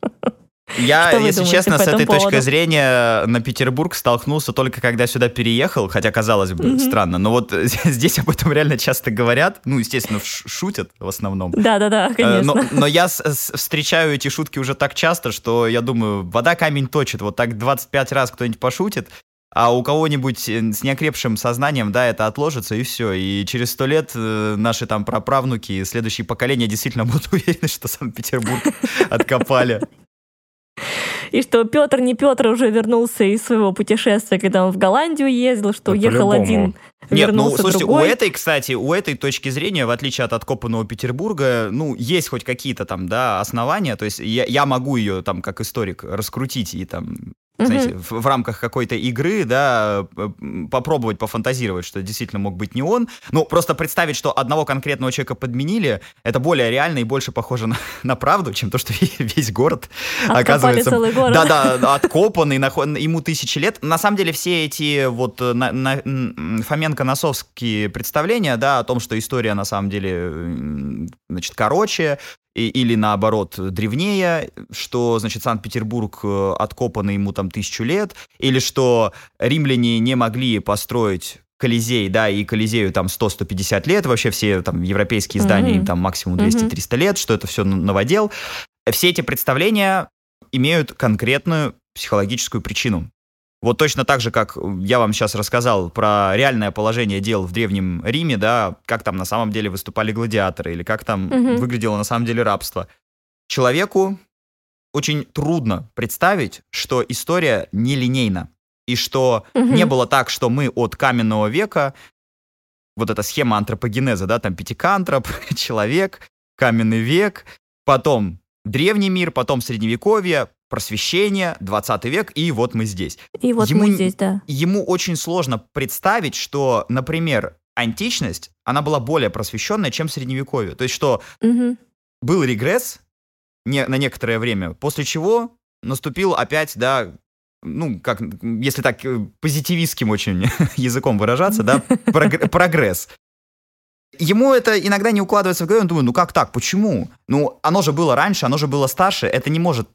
Я, Что если честно, по с этой этому точки поводу? зрения на Петербург столкнулся только когда сюда переехал, хотя казалось бы странно, но вот [laughs] здесь об этом реально часто говорят, ну, естественно, шутят в основном. Да-да-да, Э, конечно. Но, но я с- с- встречаю эти шутки уже так часто, что я думаю, вода камень точит. Вот так 25 раз кто-нибудь пошутит, а у кого-нибудь э, с неокрепшим сознанием, да, это отложится, и все. И через сто лет э, наши там праправнуки, следующие поколения действительно будут [laughs] уверены, что Санкт-Петербург [laughs] откопали. И что Петр не Петр уже вернулся из своего путешествия, когда он в Голландию ездил, что Да уехал один, Нет, ну, вернулся слушайте, другой. у этой, кстати, у этой точки зрения, в отличие от откопанного Петербурга, ну, есть хоть какие-то там, да, основания, то есть я, я могу ее там, как историк, раскрутить и там Мгм. знаете, в, в рамках какой-то игры, да, попробовать пофантазировать, что действительно мог быть не он. Ну, просто представить, что одного конкретного человека подменили, это более реально и больше похоже на, [laughs] на правду, чем то, что [laughs] весь город Откопали оказывается... целый город. Да-да, откопанный, нахо- ему тысячи лет. На самом деле все эти вот э, на- на- Фоменко-Носовские представления, да, о том, что история на самом деле, значит, короче, и- или наоборот древнее, что, значит, Санкт-Петербург э, откопанный ему там тысячу лет, или что римляне не могли построить Колизей, да, и Колизею там 100-150 лет, вообще все там европейские здания Мгм. им там максимум Мгм. 200-300 лет, что это все новодел. Все эти представления имеют конкретную психологическую причину. Вот точно так же, как я вам сейчас рассказал про реальное положение дел в Древнем Риме, да, как там на самом деле выступали гладиаторы, или как там Мгм. выглядело на самом деле рабство. Человеку очень трудно представить, что история нелинейна, и что Мгм. не было так, что мы от каменного века, вот эта схема антропогенеза, да, там пятикантроп, [laughs] человек, каменный век, потом древний мир, потом средневековье, просвещение, 20 век, и вот мы здесь. И вот ему мы здесь, да. Ему очень сложно представить, что, например, античность, она была более просвещенная, чем средневековье. То есть, что Мгм. был регресс не, на некоторое время, после чего наступил опять, да, ну, как, если так э, позитивистским очень [laughs] языком выражаться, да, [laughs] прогр- прогресс. Ему это иногда не укладывается в голову, он думает, ну как так, почему? Ну, оно же было раньше, оно же было старше, это не может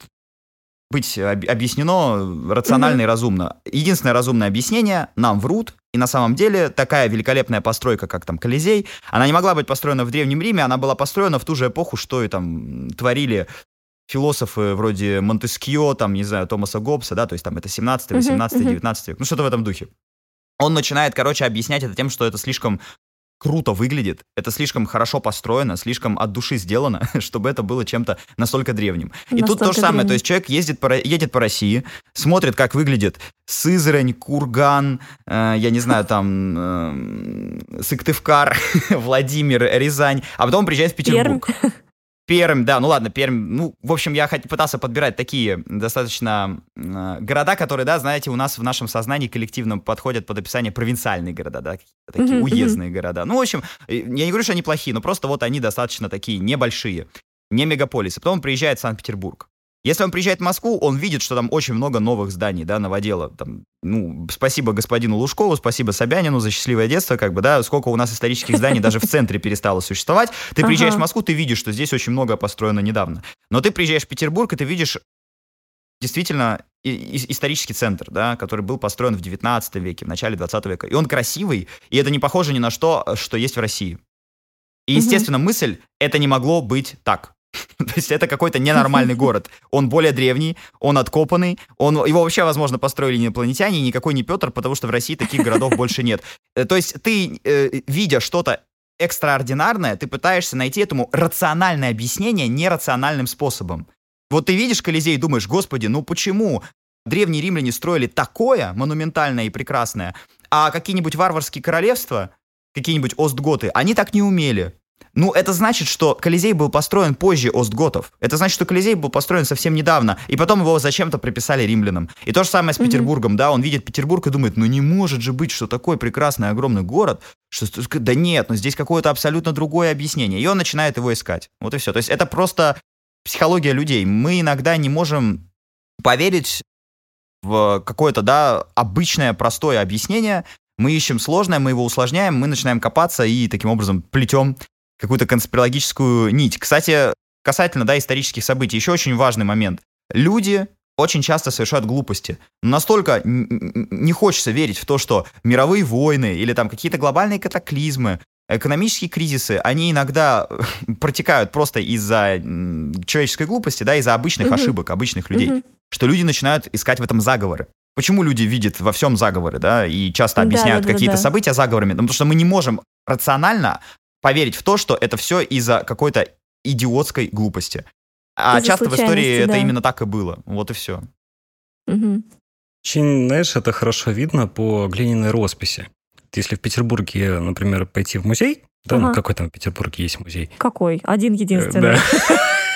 быть об- объяснено рационально и разумно. Единственное разумное объяснение – нам врут, и на самом деле такая великолепная постройка, как там Колизей, она не могла быть построена в Древнем Риме, она была построена в ту же эпоху, что и там творили философы вроде Монтескьё, там, не знаю, Томаса Гоббса, да, то есть там это 17, Мгм, 18, мгм. 19 век, ну что-то в этом духе. Он начинает, короче, объяснять это тем, что это слишком круто выглядит, это слишком хорошо построено, слишком от души сделано, [laughs] чтобы это было чем-то настолько древним. И тут то же Настолько самое, то есть человек ездит по, едет по России, смотрит, как выглядит Сызрань, Курган, э, я не знаю, там, э, Сыктывкар, [laughs] Владимир, Рязань, а потом он приезжает в Петербург. Пермь, да, ну ладно, Пермь, ну, в общем, я пытался подбирать такие достаточно э, города, которые, да, знаете, у нас в нашем сознании коллективном подходят под описание провинциальные города, да, какие-то такие мгм. уездные города. Ну, в общем, э, я не говорю, что они плохие, но просто вот они достаточно такие небольшие, не мегаполисы. Потом он приезжает в Санкт-Петербург. Если он приезжает в Москву, он видит, что там очень много новых зданий, да, новодела. Там, ну, спасибо господину Лужкову, спасибо Собянину за счастливое детство, как бы, да, сколько у нас исторических зданий даже в центре перестало существовать. Ты приезжаешь в. Москву, ты видишь, что здесь очень много построено недавно. Но ты приезжаешь в Петербург, и ты видишь действительно исторический центр, да, который был построен в 19 веке, в начале 20 века. И он красивый, и это не похоже ни на что, что есть в России. И, естественно, мысль, это не могло быть так. [laughs] То есть это какой-то ненормальный [laughs] город. Он более древний, он откопанный, он, его вообще, возможно, построили не инопланетяне, никакой не Петр, потому что в России таких городов больше нет. Э, То есть ты, э, видя что-то экстраординарное, ты пытаешься найти этому рациональное объяснение нерациональным способом. Вот ты видишь Колизей и думаешь, господи, ну почему древние римляне строили такое монументальное и прекрасное, а какие-нибудь варварские королевства, какие-нибудь остготы, они так не умели. Ну, это значит, что Колизей был построен позже остготов. Это значит, что Колизей был построен совсем недавно, и потом его зачем-то приписали римлянам. И то же самое с. Петербургом, да, он видит Петербург и думает, ну не может же быть, что такой прекрасный огромный город, что, да нет, ну здесь какое-то абсолютно другое объяснение. И он начинает его искать. Вот и все. То есть это просто психология людей. Мы иногда не можем поверить в какое-то, да, обычное, простое объяснение. Мы ищем сложное, мы его усложняем, мы начинаем копаться и таким образом плетем какую-то конспирологическую нить. Кстати, касательно, да, исторических событий, еще очень важный момент. Люди очень часто совершают глупости. Настолько не хочется верить в то, что мировые войны или там какие-то глобальные катаклизмы, экономические кризисы, они иногда [laughs] протекают просто из-за человеческой глупости, да, из-за обычных угу. ошибок, обычных людей, угу. что люди начинают искать в этом заговоры. Почему люди видят во всем заговоры, да, и часто объясняют да, да, какие-то да. события заговорами? Потому что мы не можем рационально поверить в то, что это все из-за какой-то идиотской глупости. А часто в истории да. это именно так и было. Вот и все. Угу. Очень, знаешь, это хорошо видно по глиняной росписи. Если в Петербурге, например, пойти в музей, да, ага. ну какой там в Петербурге есть музей? Какой? Один единственный. [laughs]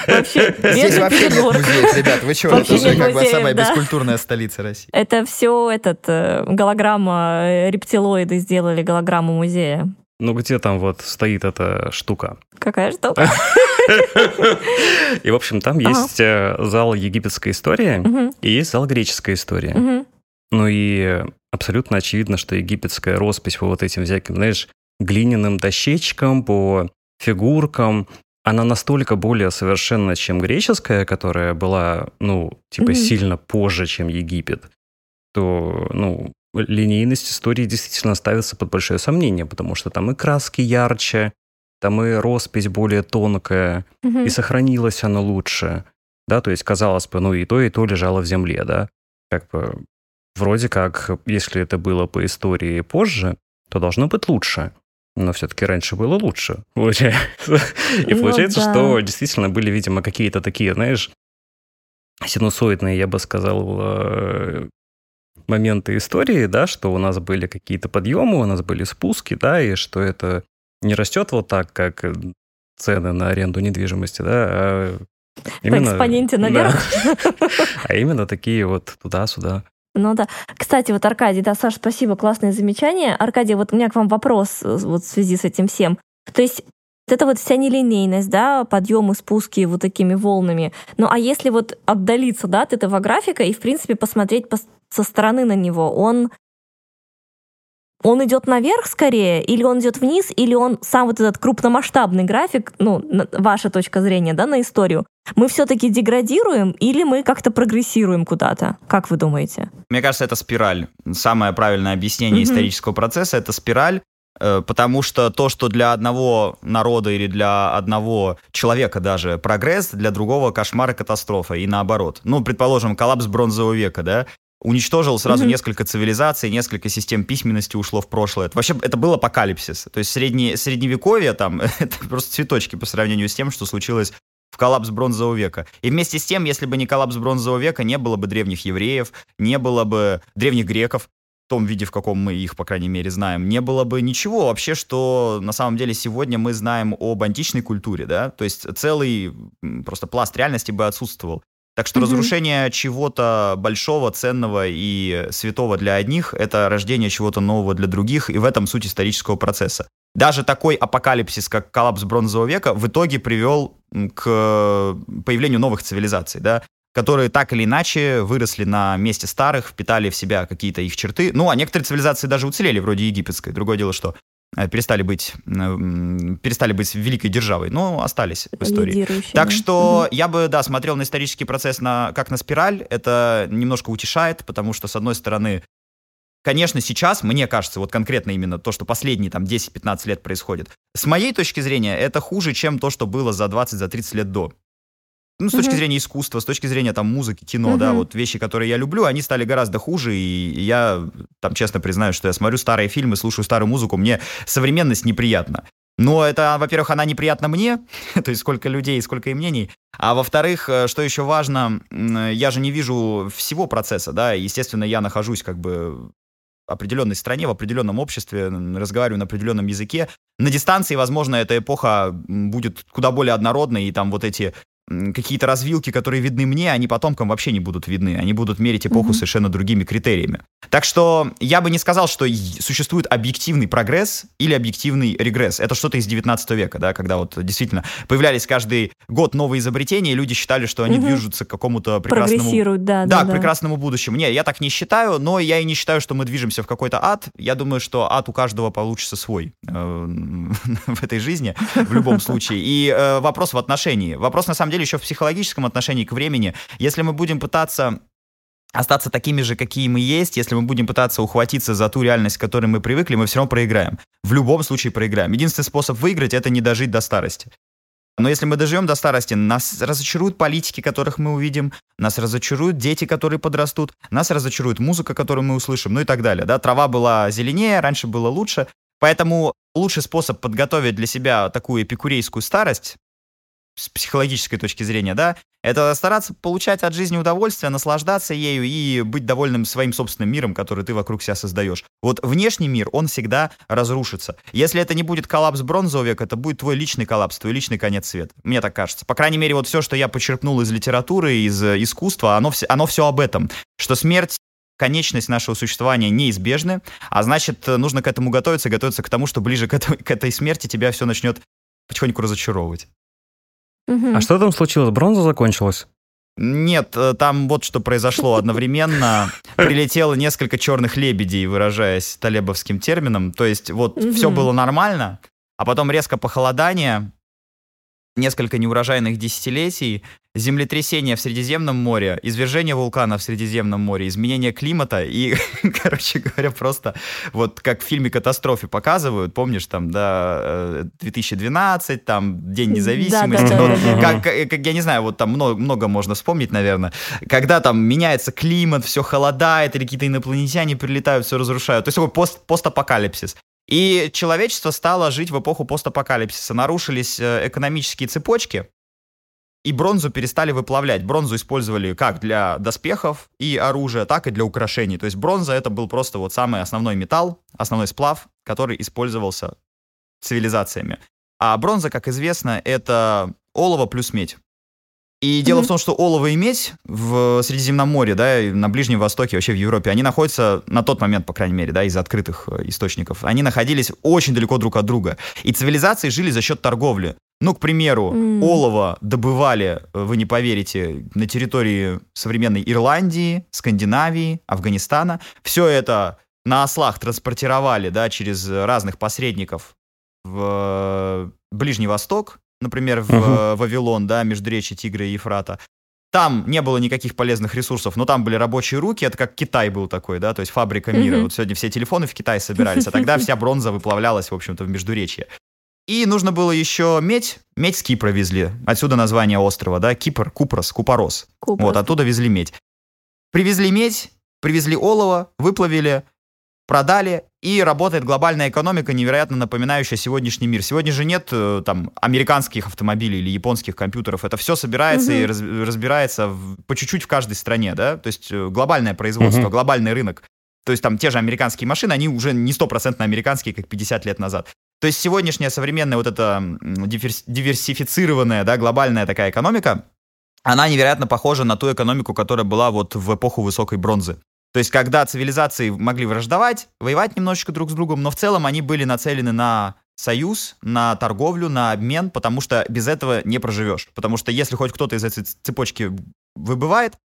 Вообще, Здесь вообще нет музеев, ребят. Вы чего? Это же как бы самая бескультурная столица России. Это все этот э, голограмма, э, рептилоиды сделали голограмму музея. Ну где там вот стоит эта штука? Какая штука? [laughs] И, в общем, там есть э, зал египетской истории и есть зал греческой истории. Ну и абсолютно очевидно, что египетская роспись по вот этим всяким, знаешь, глиняным дощечкам, по фигуркам, она настолько более совершенна, чем греческая, которая была, ну, типа, mm-hmm. сильно позже, чем Египет, то, ну, линейность истории действительно ставится под большое сомнение, потому что там и краски ярче, там и роспись более тонкая, mm-hmm. и сохранилась она лучше, да, то есть, казалось бы, ну, и то, и то лежало в земле, да, как бы вроде как, если это было по истории позже, то должно быть лучше. Но все-таки раньше было лучше, [laughs] получается. И ну получается, ну, да. что действительно были, видимо, какие-то такие, знаешь, синусоидные, я бы сказал, э, моменты истории, да, что у нас были какие-то подъемы, у нас были спуски, да, и что это не растет вот так, как цены на аренду недвижимости, да, а именно... По экспоненте наверх. Да, [laughs] а именно такие вот туда-сюда. Ну да. Кстати, вот Аркадий, да, Саша, спасибо, классное замечание. Аркадий, вот у меня к вам вопрос э, вот в связи с этим всем. То есть это вот вся нелинейность, да, подъемы, спуски вот такими волнами. Ну а если вот отдалиться, да, от этого графика и, в принципе, посмотреть по со стороны на него, он он идет наверх скорее, или он идет вниз, или он сам вот этот крупномасштабный график, ну, ваша точка зрения, да, на историю, мы все-таки деградируем или мы как-то прогрессируем куда-то? Как вы думаете? Мне кажется, это спираль. Самое правильное объяснение mm-hmm. исторического процесса — это спираль, потому что то, что для одного народа или для одного человека даже прогресс, для другого кошмар и катастрофа, и наоборот. Ну, предположим, коллапс бронзового века, да, уничтожил сразу mm-hmm. несколько цивилизаций, несколько систем письменности ушло в прошлое. Это, вообще, это был апокалипсис. То есть среднее, средневековье там, [laughs] это просто цветочки по сравнению с тем, что случилось в коллапс бронзового века. И вместе с тем, если бы не коллапс бронзового века, не было бы древних евреев, не было бы древних греков, том виде, в каком мы их, по крайней мере, знаем, не было бы ничего вообще, что на самом деле сегодня мы знаем об античной культуре, да, то есть целый просто пласт реальности бы отсутствовал. Так что mm-hmm. разрушение чего-то большого, ценного и святого для одних — это рождение чего-то нового для других, и в этом суть исторического процесса. Даже такой апокалипсис, как коллапс бронзового века, в итоге привел к появлению новых цивилизаций, да, которые так или иначе выросли на месте старых, впитали в себя какие-то их черты. Ну, а некоторые цивилизации даже уцелели, вроде египетской. Другое дело, что Э, перестали быть, перестали быть великой державой, но остались в истории. Так что угу. я бы, да, смотрел на исторический процесс на, как на спираль. Это немножко утешает, потому что, с одной стороны, конечно, сейчас, мне кажется, вот конкретно именно то, что последние там 10-15 лет происходит, с моей точки зрения, это хуже, чем то, что было за 20-30 за лет до ну, с точки mm-hmm. зрения искусства, с точки зрения там музыки, кино, mm-hmm. да, вот вещи, которые я люблю, они стали гораздо хуже, и я там честно признаю, что я смотрю старые фильмы, слушаю старую музыку, мне современность неприятна. Но это, во-первых, она неприятна мне, [laughs] то есть сколько людей, сколько и мнений. А во-вторых, э, что еще важно, я же не вижу всего процесса, да, естественно, я нахожусь как бы в определенной стране, в определенном обществе, разговариваю на определенном языке. На дистанции, возможно, эта эпоха будет куда более однородной, и там вот эти какие-то развилки, которые видны мне, они потомкам вообще не будут видны. Они будут мерить эпоху mm-hmm. совершенно другими критериями. Так что я бы не сказал, что существует объективный прогресс или объективный регресс. Это что-то из 19 века, да, когда вот действительно появлялись каждый год новые изобретения, и люди считали, что они mm-hmm. движутся к какому-то прекрасному... да, да, да, к прекрасному будущему. Нет, я так не считаю, но я и не считаю, что мы движемся в какой-то ад. Я думаю, что ад у каждого получится свой э, [laughs] в этой жизни в любом случае. И э, вопрос в отношении. Вопрос, на самом деле еще в психологическом отношении к времени. Если мы будем пытаться остаться такими же, какие мы есть, если мы будем пытаться ухватиться за ту реальность, к которой мы привыкли, мы все равно проиграем. В любом случае проиграем. Единственный способ выиграть — это не дожить до старости. Но если мы доживем до старости, нас разочаруют политики, которых мы увидим, нас разочаруют дети, которые подрастут, нас разочарует музыка, которую мы услышим, ну и так далее. Да? Трава была зеленее, раньше было лучше. Поэтому лучший способ подготовить для себя такую эпикурейскую старость с психологической точки зрения, да, это стараться получать от жизни удовольствие, наслаждаться ею и быть довольным своим собственным миром, который ты вокруг себя создаешь. Вот внешний мир, он всегда разрушится. Если это не будет коллапс бронзового века, это будет твой личный коллапс, твой личный конец света. Мне так кажется. По крайней мере, вот все, что я почерпнул из литературы, из э, искусства, оно, все, оно все об этом. Что смерть конечность нашего существования неизбежны, а значит, нужно к этому готовиться, готовиться к тому, что ближе к этой, к этой смерти тебя все начнет потихоньку разочаровывать. А что там случилось? Бронза закончилась? Нет, э, там вот что произошло [laughs] одновременно. Прилетело несколько черных лебедей, выражаясь талебовским термином. То есть вот все было нормально, а потом резко похолодание, несколько неурожайных десятилетий, землетрясения в Средиземном море, извержение вулкана в Средиземном море, изменение климата и, [laughs] короче говоря, просто вот как в фильме «Катастрофе» показывают, помнишь, там, да, 2012, э, там, День независимости, да, да, да, да, как, как, я не знаю, вот там много, много можно вспомнить, наверное, когда там меняется климат, все холодает, или какие-то инопланетяне прилетают, все разрушают, то есть такой пост, постапокалипсис. И человечество стало жить в эпоху постапокалипсиса. Нарушились э, экономические цепочки, и бронзу перестали выплавлять. Бронзу использовали как для доспехов и оружия, так и для украшений. То есть бронза это был просто вот самый основной металл, основной сплав, который использовался цивилизациями. А бронза, как известно, это олово плюс медь. И дело mm-hmm. в том, что олово и медь в Средиземном море, да, на Ближнем Востоке, вообще в Европе, они находятся на тот момент, по крайней мере, да, из открытых э, источников, они находились очень далеко друг от друга. И цивилизации жили за счет торговли. Ну, к примеру, mm. олово добывали, э, вы не поверите, на территории современной Ирландии, Скандинавии, Афганистана. Все это на ослах транспортировали, да, через разных посредников в э, Ближний Восток, например, в uh-huh. Вавилон, да, между речи Тигра и Ефрата. Там не было никаких полезных ресурсов, но там были рабочие руки, это как Китай был такой, да, то есть фабрика мира. Uh-huh. Вот сегодня все телефоны в Китае собирались, а тогда вся бронза выплавлялась, в общем-то, в Междуречье. И нужно было еще медь. Медь с Кипра везли. Отсюда название острова, да, Кипр, Купрос, Купорос. Купрос. Вот, оттуда везли медь. Привезли медь, привезли олово, выплавили, продали, и работает глобальная экономика, невероятно напоминающая сегодняшний мир. Сегодня же нет э, там американских автомобилей или японских компьютеров. Это все собирается угу. и раз, разбирается в, по чуть-чуть в каждой стране, да? То есть э, глобальное производство, угу. глобальный рынок. То есть там те же американские машины, они уже не стопроцентно американские, как 50 лет назад. То есть сегодняшняя современная вот эта диверсифицированная, да, глобальная такая экономика, она невероятно похожа на ту экономику, которая была вот в эпоху высокой бронзы. То есть, когда цивилизации могли враждовать, воевать немножечко друг с другом, но в целом они были нацелены на союз, на торговлю, на обмен, потому что без этого не проживешь. Потому что если хоть кто-то из этой цепочки выбывает,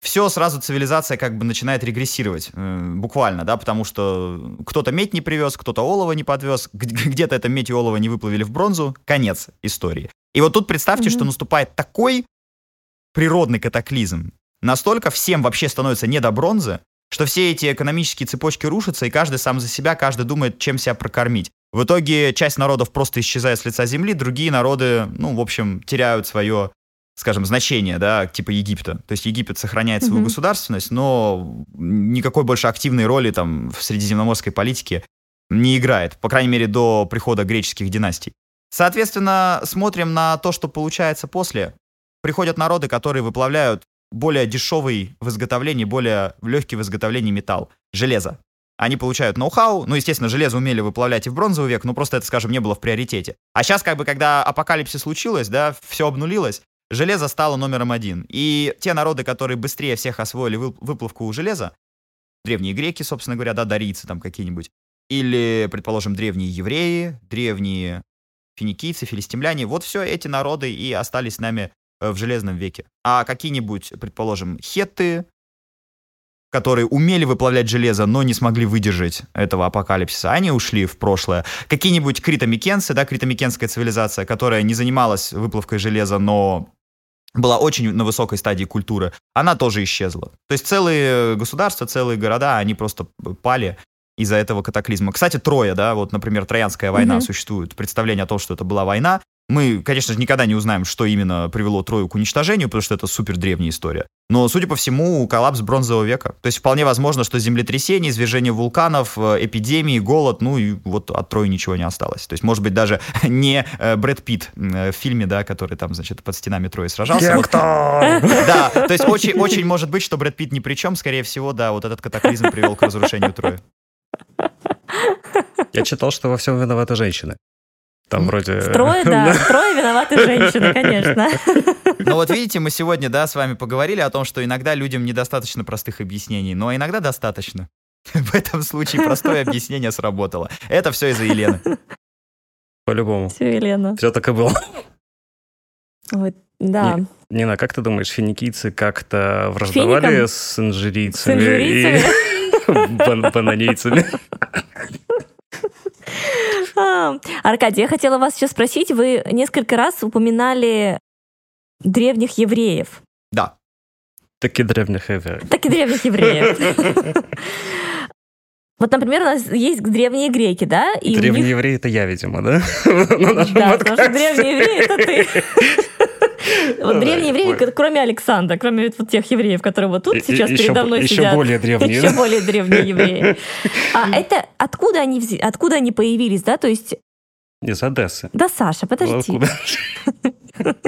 все сразу цивилизация как бы начинает регрессировать, э, буквально, да, потому что кто-то медь не привез, кто-то олово не подвез, [laughs] где-то это медь и олово не выплавили в бронзу, конец истории. И вот тут представьте, mm-hmm. что наступает такой природный катаклизм, настолько всем вообще становится не до бронзы, что все эти экономические цепочки рушатся, и каждый сам за себя, каждый думает, чем себя прокормить. В итоге часть народов просто исчезает с лица земли, другие народы, ну, в общем, теряют свое, скажем, значение, да, типа Египта. То есть Египет сохраняет свою mm-hmm. государственность, но никакой больше активной роли там в средиземноморской политике не играет, по крайней мере, до прихода греческих династий. Соответственно, смотрим на то, что получается после. Приходят народы, которые выплавляют более дешевый в изготовлении, более легкий в изготовлении металл, железо. Они получают ноу-хау, ну, естественно, железо умели выплавлять и в бронзовый век, но просто это, скажем, не было в приоритете. А сейчас, как бы, когда апокалипсис случилось, да, все обнулилось, железо стало номером один. И те народы, которые быстрее всех освоили выплавку железа, древние греки, собственно говоря, да, дарийцы там какие-нибудь, или, предположим, древние евреи, древние финикийцы, филистимляне, вот все эти народы и остались с нами в Железном веке. А какие-нибудь, предположим, хетты, которые умели выплавлять железо, но не смогли выдержать этого апокалипсиса, они ушли в прошлое. Какие-нибудь критомикенцы, да, критомикенская цивилизация, которая не занималась выплавкой железа, но была очень на высокой стадии культуры, она тоже исчезла. То есть целые государства, целые города, они просто пали из-за этого катаклизма. Кстати, Троя, да, вот, например, Троянская война, mm-hmm. существует представление о том, что это была война, мы, конечно же, никогда не узнаем, что именно привело Трою к уничтожению, потому что это супер древняя история. Но, судя по всему, коллапс бронзового века. То есть вполне возможно, что землетрясение, извержение вулканов, э, эпидемии, голод, ну и вот от Трои ничего не осталось. То есть, может быть, даже [laughs] не э, Брэд Питт э, в фильме, да, который там, значит, под стенами Трои сражался. Да, то есть очень, очень может быть, что Брэд Питт ни при чем, скорее всего, да, вот этот катаклизм привел к разрушению Трои. Я читал, что во всем виноваты женщины. Там вроде... В трое, да, [laughs] в трое виноваты женщины, конечно. [laughs] Ну вот видите, мы сегодня, да, с вами поговорили о том, что иногда людям недостаточно простых объяснений, но иногда достаточно. [laughs] В этом случае простое объяснение сработало. Это все из-за Елены. По-любому. Все, Елена. Все так и было. Вот, да. Нина, как ты думаешь, финикийцы как-то враждовали Фиником? с инжирийцами? С инжирийцами? и бананийцами? [laughs] А, Аркадий, я хотела вас еще спросить. Вы несколько раз упоминали древних евреев. Да. Таки древних евреев. Так и древних евреев. [laughs] Вот, например, у нас есть древние греки, да? И Древние них- евреи это я, видимо, да? [laughs] На нашем Да, потому что подкасте. древние евреи это ты. Вот древние евреи, кроме Александра, кроме вот тех евреев, которые вот тут сейчас еще передо мной еще сидят. более древние, Еще более древние евреи. А [laughs] это откуда они, откуда они появились, да? То есть, Из Одессы. да, Саша, подожди. Откуда? [laughs]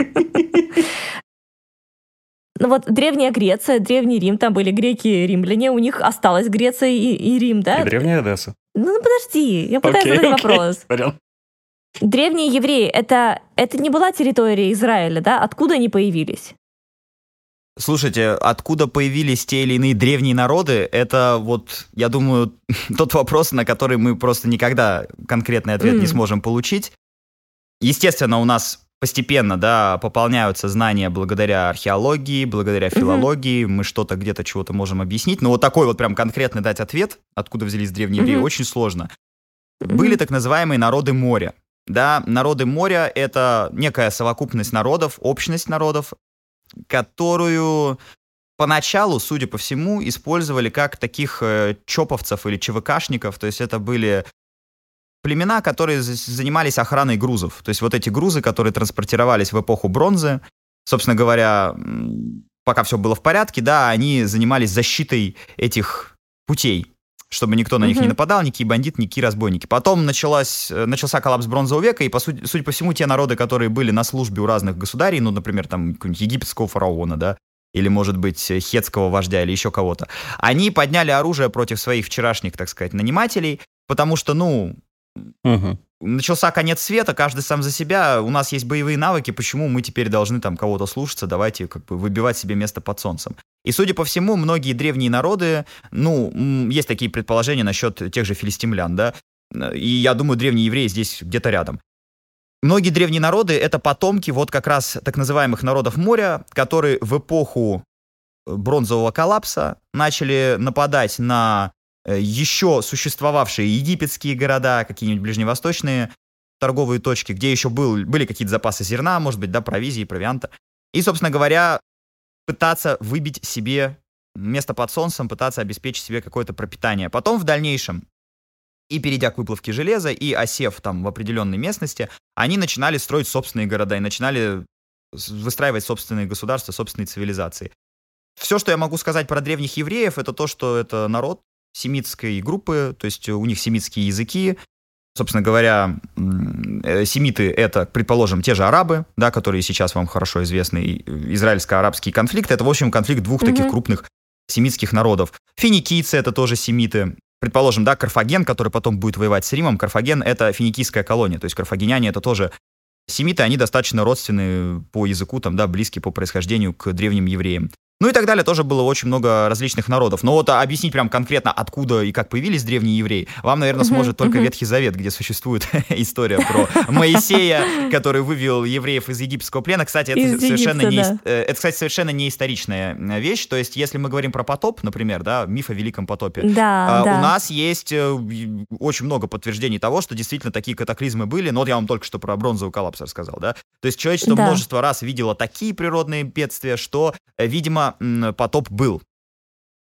Ну вот древняя Греция, древний Рим, там были греки и римляне, у них осталась Греция и, и Рим, да? И древняя Одесса. Ну, ну, подожди, я пытаюсь Окей, задать окей. вопрос. Понял. Древние евреи, это, это не была территория Израиля, да? Откуда они появились? Слушайте, откуда появились те или иные древние народы, это вот, я думаю, [laughs] тот вопрос, на который мы просто никогда конкретный ответ не Мгм. сможем получить. Естественно, у нас постепенно, да, пополняются знания благодаря археологии, благодаря филологии, мы что-то где-то чего-то можем объяснить, но вот такой вот прям конкретный дать ответ, откуда взялись древние евреи, Мгм. очень сложно. Были так называемые народы моря. Да, народы моря — это некая совокупность народов, общность народов, которую поначалу, судя по всему, использовали как таких э, чоповцев или ЧВКшников. То есть это были племена, которые занимались охраной грузов. То есть вот эти грузы, которые транспортировались в эпоху бронзы, собственно говоря, пока все было в порядке, да, они занимались защитой этих путей, чтобы никто на них не Мгм. нападал, никакие бандиты, никакие разбойники. Потом началась, э, начался коллапс бронзового века, и, по сути, судя по всему, те народы, которые были на службе у разных государей, ну, например, там, какого-нибудь египетского фараона, да, или, может быть, э, хетского вождя, или еще кого-то, они подняли оружие против своих вчерашних, так сказать, нанимателей, потому что, ну, Мгм. Начался конец света, каждый сам за себя, у нас есть боевые навыки, почему мы теперь должны там кого-то слушаться, давайте как бы выбивать себе место под солнцем. И, судя по всему, многие древние народы, ну, есть такие предположения насчет тех же филистимлян, да, и я думаю, древние евреи здесь где-то рядом. Многие древние народы — это потомки вот как раз так называемых народов моря, которые в эпоху э, бронзового коллапса начали нападать на еще существовавшие египетские города, какие-нибудь ближневосточные торговые точки, где еще был, были какие-то запасы зерна, может быть, да, провизии, провианта. И, собственно говоря, пытаться выбить себе место под солнцем, пытаться обеспечить себе какое-то пропитание. Потом в дальнейшем, и перейдя к выплавке железа, и осев там в определенной местности, они начинали строить собственные города и начинали выстраивать собственные государства, собственные цивилизации. Все, что я могу сказать про древних евреев, это то, что это народ семитской группы, то есть у них семитские языки. Собственно говоря, э, семиты — это, предположим, те же арабы, да, которые сейчас вам хорошо известны, израильско-арабский конфликт. Это, в общем, конфликт двух таких Мгм. крупных семитских народов. Финикийцы — это тоже семиты. Предположим, да, Карфаген, который потом будет воевать с Римом, Карфаген — это финикийская колония, то есть карфагеняне — это тоже семиты, они достаточно родственны по языку, там, да, близкие по происхождению к древним евреям. Ну и так далее, тоже было очень много различных народов. Но вот объяснить прям конкретно, откуда и как появились древние евреи, вам, наверное, сможет только Ветхий Завет, где существует [laughs] история про Моисея, который вывел евреев из египетского плена. Кстати, это, Из совершенно, Египта, не, да. э, это, кстати, совершенно не историчная э, вещь. То есть, если мы говорим про потоп, например, да, миф о Великом потопе, Да, а, да. У нас есть э, очень много подтверждений того, что действительно такие катаклизмы были. Но вот я вам только что про бронзовый коллапс рассказал, да? То есть человечество Да. множество раз видело такие природные бедствия, что, видимо, потоп был.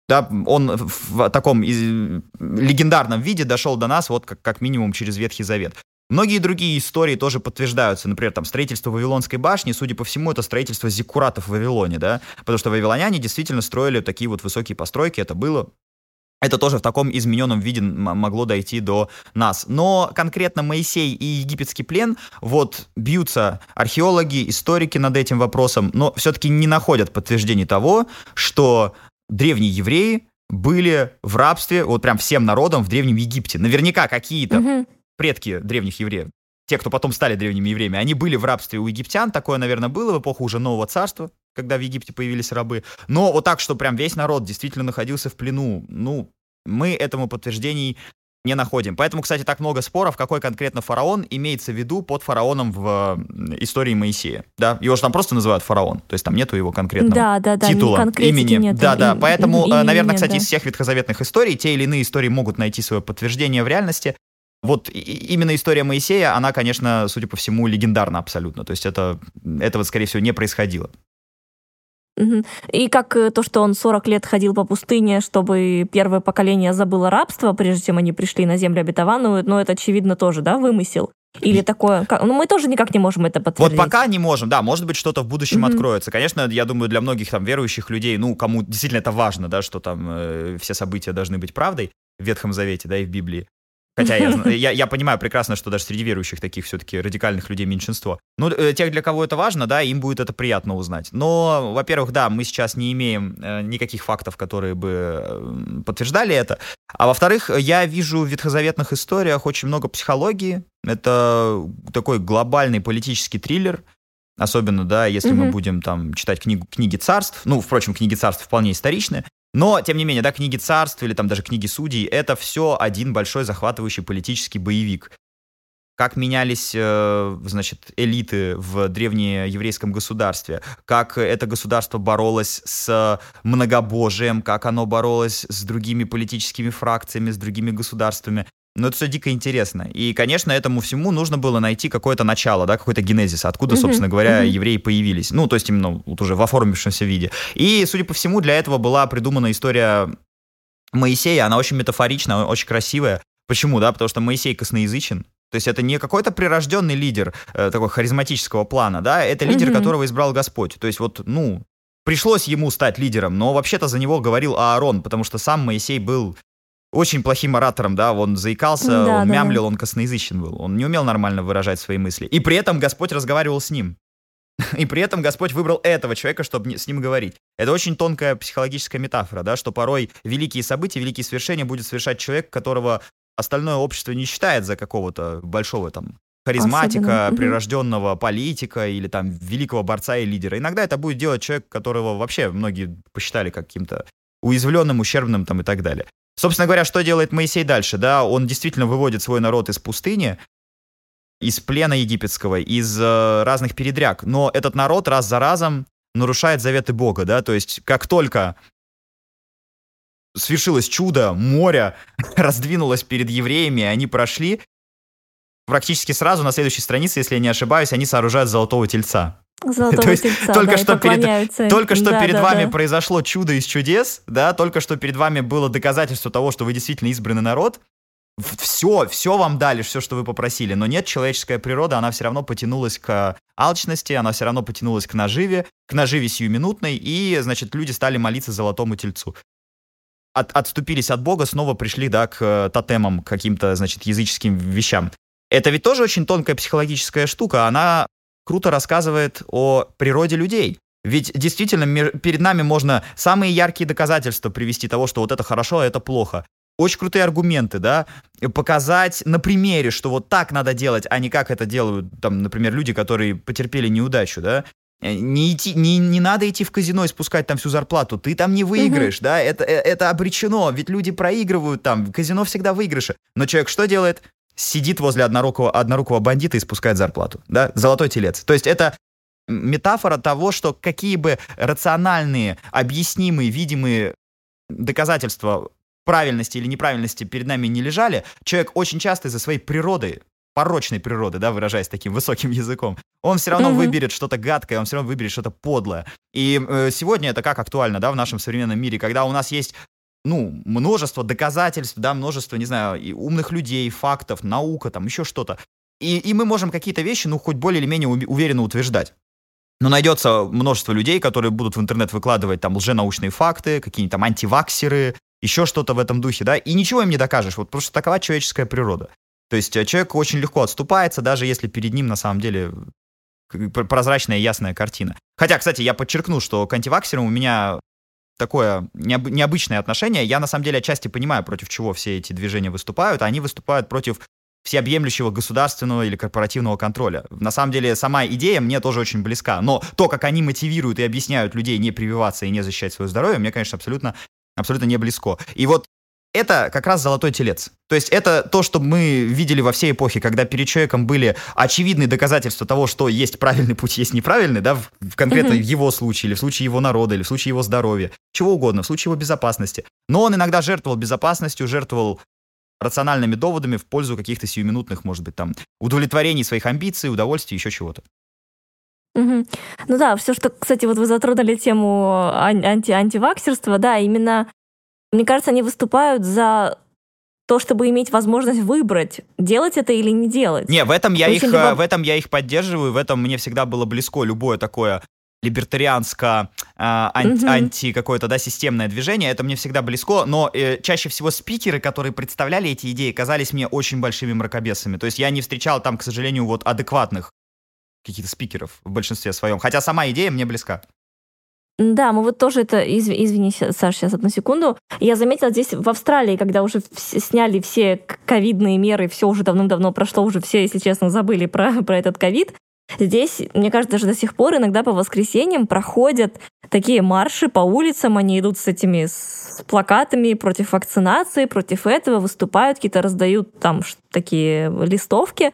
Да, он в таком легендарном виде дошел до нас вот как, как минимум через Ветхий Завет. Многие другие истории тоже подтверждаются. Например, там строительство Вавилонской башни, судя по всему, это строительство зиккуратов в Вавилоне, да? Потому что вавилоняне действительно строили такие вот высокие постройки, это было это тоже в таком измененном виде могло дойти до нас. Но конкретно Моисей и египетский плен, вот бьются археологи, историки над этим вопросом, но все-таки не находят подтверждений того, что древние евреи были в рабстве, вот прям всем народом в Древнем Египте. Наверняка какие-то Мгм. предки древних евреев, те, кто потом стали древними евреями, они были в рабстве у египтян, такое, наверное, было в эпоху уже Нового Царства, когда в Египте появились рабы. Но вот так, что прям весь народ действительно находился в плену, ну, мы этому подтверждений не находим. Поэтому, кстати, так много споров, какой конкретно фараон имеется в виду под фараоном в истории Моисея. Да, его же там просто называют фараон, то есть там нету его конкретного Да, да, да, титула, имени. нету, да, да. Поэтому, имени э, наверное, нет, кстати, да. из всех ветхозаветных историй те или иные истории могут найти свое подтверждение в реальности. Вот именно история Моисея, она, конечно, судя по всему, легендарна абсолютно. То есть это, этого, скорее всего, не происходило. И как э, то, что он 40 лет ходил по пустыне, чтобы первое поколение забыло рабство, прежде чем они пришли на землю обетованную, но это, очевидно, тоже, да, вымысел? Или такое... как- Ну, мы тоже никак не можем это Вот подтвердить. пока не можем, да, может быть, что-то в будущем Мгм. откроется. Конечно, я думаю, для многих там верующих людей, ну, кому действительно это важно, да, что там э, все события должны быть правдой в Ветхом Завете, да, и в Библии. Хотя я, [laughs] я, я понимаю прекрасно, что даже среди верующих таких все-таки радикальных людей меньшинство. Ну, э, тех, для кого это важно, да, им будет это приятно узнать. Но, во-первых, да, мы сейчас не имеем э, никаких фактов, которые бы э, подтверждали это. А во-вторых, я вижу в ветхозаветных историях очень много психологии. Это такой глобальный политический триллер. Особенно, да, если мы Мгм. будем там читать книгу, книги царств. Ну, впрочем, книги царств вполне историчны. Но, тем не менее, да, книги царств или там даже книги судей, это все один большой захватывающий политический боевик. Как менялись, э, значит, элиты в древнееврейском государстве, как это государство боролось с многобожием, как оно боролось с другими политическими фракциями, с другими государствами. Ну, это все дико интересно. И, конечно, этому всему нужно было найти какое-то начало, да, какой-то генезис, откуда, Мгм, собственно говоря, мгм. евреи появились. Ну, то есть именно вот уже в оформившемся виде. И, судя по всему, для этого была придумана история Моисея. Она очень метафоричная, очень красивая. Почему, да? Потому что Моисей косноязычен. То есть это не какой-то прирожденный лидер э, такого харизматического плана, да? Это лидер, Мгм. которого избрал Господь. То есть вот, ну, пришлось ему стать лидером, но вообще-то за него говорил Аарон, потому что сам Моисей был очень плохим оратором, да, он заикался, Да, он да, мямлил, он косноязычен был, он не умел нормально выражать свои мысли. И при этом Господь разговаривал с ним. [laughs] И при этом Господь выбрал этого человека, чтобы с ним говорить. Это очень тонкая психологическая метафора, да, что порой великие события, великие свершения будет совершать человек, которого остальное общество не считает за какого-то большого там харизматика, Особенно, прирожденного политика или там великого борца и лидера. Иногда это будет делать человек, которого вообще многие посчитали каким-то уязвленным, ущербным там и так далее. Собственно говоря, что делает Моисей дальше? Да, он действительно выводит свой народ из пустыни, из плена египетского, из э, разных передряг. Но этот народ раз за разом нарушает заветы Бога, да, то есть как только свершилось чудо, море [laughs] раздвинулось перед евреями, они прошли, практически сразу на следующей странице, если я не ошибаюсь, они сооружают золотого тельца. Золотого То есть тельца, только да, что перед-. Только что Да, перед да, вами да. произошло чудо из чудес, да, только что перед вами было доказательство того, что вы действительно избранный народ. Все, все вам дали, все, что вы попросили, но нет, человеческая природа, она все равно потянулась к алчности, она все равно потянулась к наживе, к наживе сиюминутной, и, значит, люди стали молиться золотому тельцу. От- отступились от Бога, снова пришли, да, к э, тотемам, к каким-то, значит, языческим вещам. Это ведь тоже очень тонкая психологическая штука, она круто рассказывает о природе людей. Ведь действительно перед нами можно самые яркие доказательства привести того, что вот это хорошо, а это плохо. Очень крутые аргументы, да, показать на примере, что вот так надо делать, а не как это делают, там, например, люди, которые потерпели неудачу, да. Э, не, идти, не, не надо идти в казино и спускать там всю зарплату. Ты там не выиграешь, mm-hmm. да? Это, э, это обречено, ведь люди проигрывают там. Казино всегда выигрыши. Но человек что делает? Сидит возле однорукого, однорукого бандита и спускает зарплату, да? Золотой телец. То есть это метафора того, что какие бы рациональные, объяснимые, видимые доказательства правильности или неправильности перед нами не лежали, человек очень часто из-за своей природы порочной природы, да, выражаясь таким высоким языком, он все равно mm-hmm. выберет что-то гадкое, он все равно выберет что-то подлое. И э, сегодня это как актуально, да, в нашем современном мире, когда у нас есть ну, множество доказательств, да, множество, не знаю, и умных людей, фактов, наука, там, еще что-то. И, и мы можем какие-то вещи, ну, хоть более или менее уверенно утверждать. Но найдется множество людей, которые будут в интернет выкладывать там лженаучные факты, какие-нибудь там антиваксеры, еще что-то в этом духе, да, и ничего им не докажешь, вот что такова человеческая природа. То есть э, человек очень легко отступается, даже если перед ним на самом деле прозрачная ясная картина. Хотя, кстати, я подчеркну, что к антиваксерам у меня такое необ- необычное отношение. Я на самом деле отчасти понимаю, против чего все эти движения выступают. Они выступают против всеобъемлющего государственного или корпоративного контроля. На самом деле, сама идея мне тоже очень близка. Но то, как они мотивируют и объясняют людей не прививаться и не защищать свое здоровье, мне, конечно, абсолютно, абсолютно не близко. И вот это как раз золотой телец. То есть это то, что мы видели во всей эпохе, когда перед человеком были очевидные доказательства того, что есть правильный путь, есть неправильный, да, в, конкретно mm-hmm. в его случае, или в случае его народа, или в случае его здоровья, чего угодно, в случае его безопасности. Но он иногда жертвовал безопасностью, жертвовал рациональными доводами в пользу каких-то сиюминутных, может быть, там, удовлетворений своих амбиций, удовольствий, еще чего-то. Угу. Ну да, все, что, кстати, вот вы затронули тему анти антиваксерства, да, именно мне кажется, они выступают за то, чтобы иметь возможность выбрать, делать это или не делать. Не, в этом я, их. Э, в этом я их поддерживаю, в этом мне всегда было близко любое такое либертарианско э, анти, угу. анти какое-то да системное движение, это мне всегда близко, но э, чаще всего спикеры, которые представляли эти идеи, казались мне очень большими мракобесами. То есть я не встречал там, к сожалению, вот адекватных каких-то спикеров в большинстве своем. Хотя сама идея мне близка. Да, мы вот тоже это, изв... извини, Саша, сейчас одну секунду. Я заметила здесь в Австралии, когда уже сняли все ковидные меры, все уже давным-давно прошло, уже все, если честно, забыли про, [laughs] про этот ковид. Здесь, мне кажется, даже до сих пор иногда по воскресеньям проходят такие марши по улицам, они идут с этими с плакатами против вакцинации, против этого, выступают, какие-то раздают там такие листовки.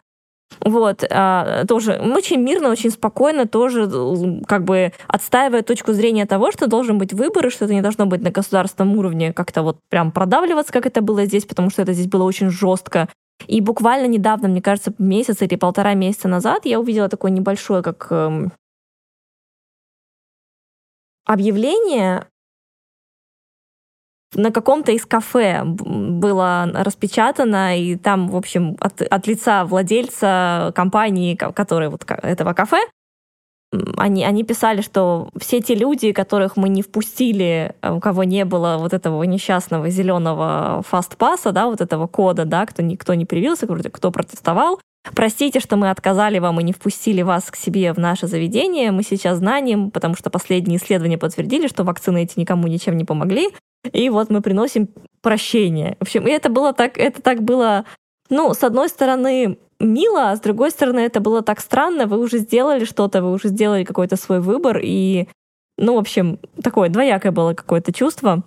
Вот, а, тоже очень мирно, очень спокойно, тоже как бы отстаивая точку зрения того, что должен быть выбор, и что это не должно быть на государственном уровне как-то вот прям продавливаться, как это было здесь, потому что это здесь было очень жестко. И буквально недавно, мне кажется, месяц или полтора месяца назад я увидела такое небольшое, как эм, объявление на каком-то из кафе было распечатано, и там, в общем, от, от лица владельца компании, который вот этого кафе, они, они писали, что все те люди, которых мы не впустили, э, у кого не было вот этого несчастного зеленого фастпаса, да, вот этого кода, да, кто никто не привился, кто протестовал, Простите, что мы отказали вам и не впустили вас к себе в наше заведение. Мы сейчас знаем, потому что последние исследования подтвердили, что вакцины эти никому ничем не помогли. И вот мы приносим прощение. В общем, и это было так, это так было, ну, с одной стороны, мило, а с другой стороны, это было так странно. Вы уже сделали что-то, вы уже сделали какой-то свой выбор, и, ну, в общем, такое двоякое было какое-то чувство.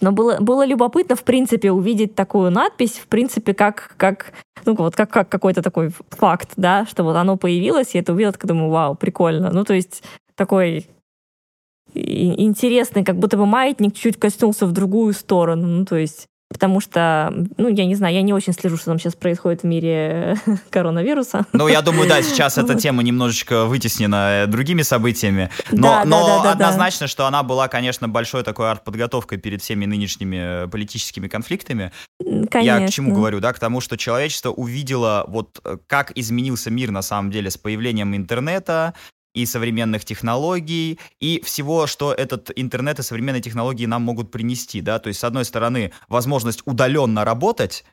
Но было, было любопытно, в принципе, увидеть такую надпись, в принципе, как, как, ну, вот, как, как какой-то такой факт, да, что вот оно появилось, и это увидел, так думаю, вау, прикольно. Ну, то есть такой интересный, как будто бы маятник чуть коснулся в другую сторону. Ну, то есть потому что, ну, я не знаю, я не очень слежу, что там сейчас происходит в мире [laughs] коронавируса. Ну, я думаю, да, сейчас эта тема немножечко вытеснена э, другими событиями, но, да, но да, да, однозначно, что она была, конечно, большой такой арт-подготовкой перед всеми нынешними э, политическими конфликтами. Конечно. Я к чему говорю, да, к тому, что человечество увидело вот э, как изменился мир на самом деле с появлением интернета, и современных технологий, и всего, что этот интернет и современные технологии нам могут принести, да, то есть, с одной стороны, возможность удаленно работать,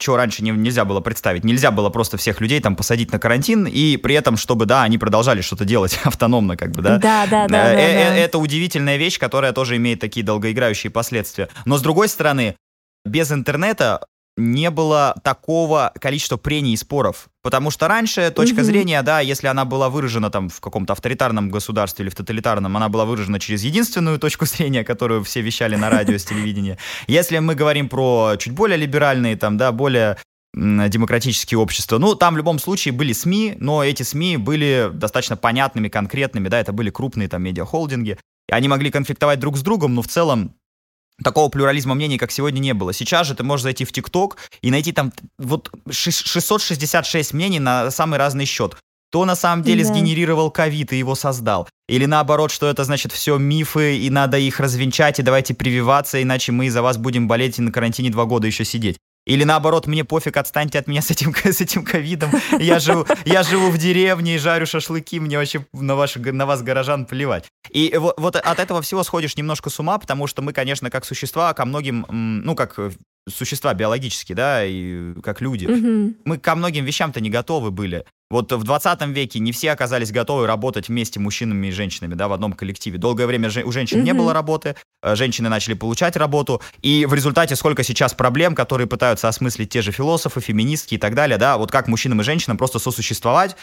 чего раньше не, нельзя было представить. Нельзя было просто всех людей там посадить на карантин, и при этом, чтобы, да, они продолжали что-то делать [laughs] автономно, как бы, да? Да, да, да. Э, да, э, да. Это удивительная вещь, которая тоже имеет такие долгоиграющие последствия. Но, с другой стороны, без интернета не было такого количества прений и споров. Потому что раньше точка Мгм. зрения, да, если она была выражена там в каком-то авторитарном государстве или в тоталитарном, она была выражена через единственную точку зрения, которую все вещали на радио, с телевидения. Если мы говорим про чуть более либеральные, там, да, более демократические общества. Ну, там в любом случае были СМИ, но эти СМИ были достаточно понятными, конкретными, да, это были крупные там медиахолдинги. Они могли конфликтовать друг с другом, но в целом такого плюрализма мнений, как сегодня, не было. Сейчас же ты можешь зайти в ТикТок и найти там вот ши- 666 мнений на самый разный счет. Кто на самом деле Да. сгенерировал ковид и его создал? Или наоборот, что это значит все мифы, и надо их развенчать, и давайте прививаться, иначе мы из-за вас будем болеть и на карантине два года еще сидеть. Или наоборот, мне пофиг, отстаньте от меня с этим, с этим ковидом. Я живу, я живу в деревне и жарю шашлыки, мне вообще на, ваш, на вас, горожан, плевать. И вот, вот от этого всего сходишь немножко с ума, потому что мы, конечно, как существа, ко многим, ну, как э, существа биологические, да, и как люди, Мгм. мы ко многим вещам-то не готовы были. Вот в 20 веке не все оказались готовы работать вместе мужчинами и женщинами, да, в одном коллективе. Долгое время у женщин не Мгм. было работы, э, женщины начали получать работу, и в результате сколько сейчас проблем, которые пытаются осмыслить те же философы, феминистки и так далее, да, вот как мужчинам и женщинам просто сосуществовать,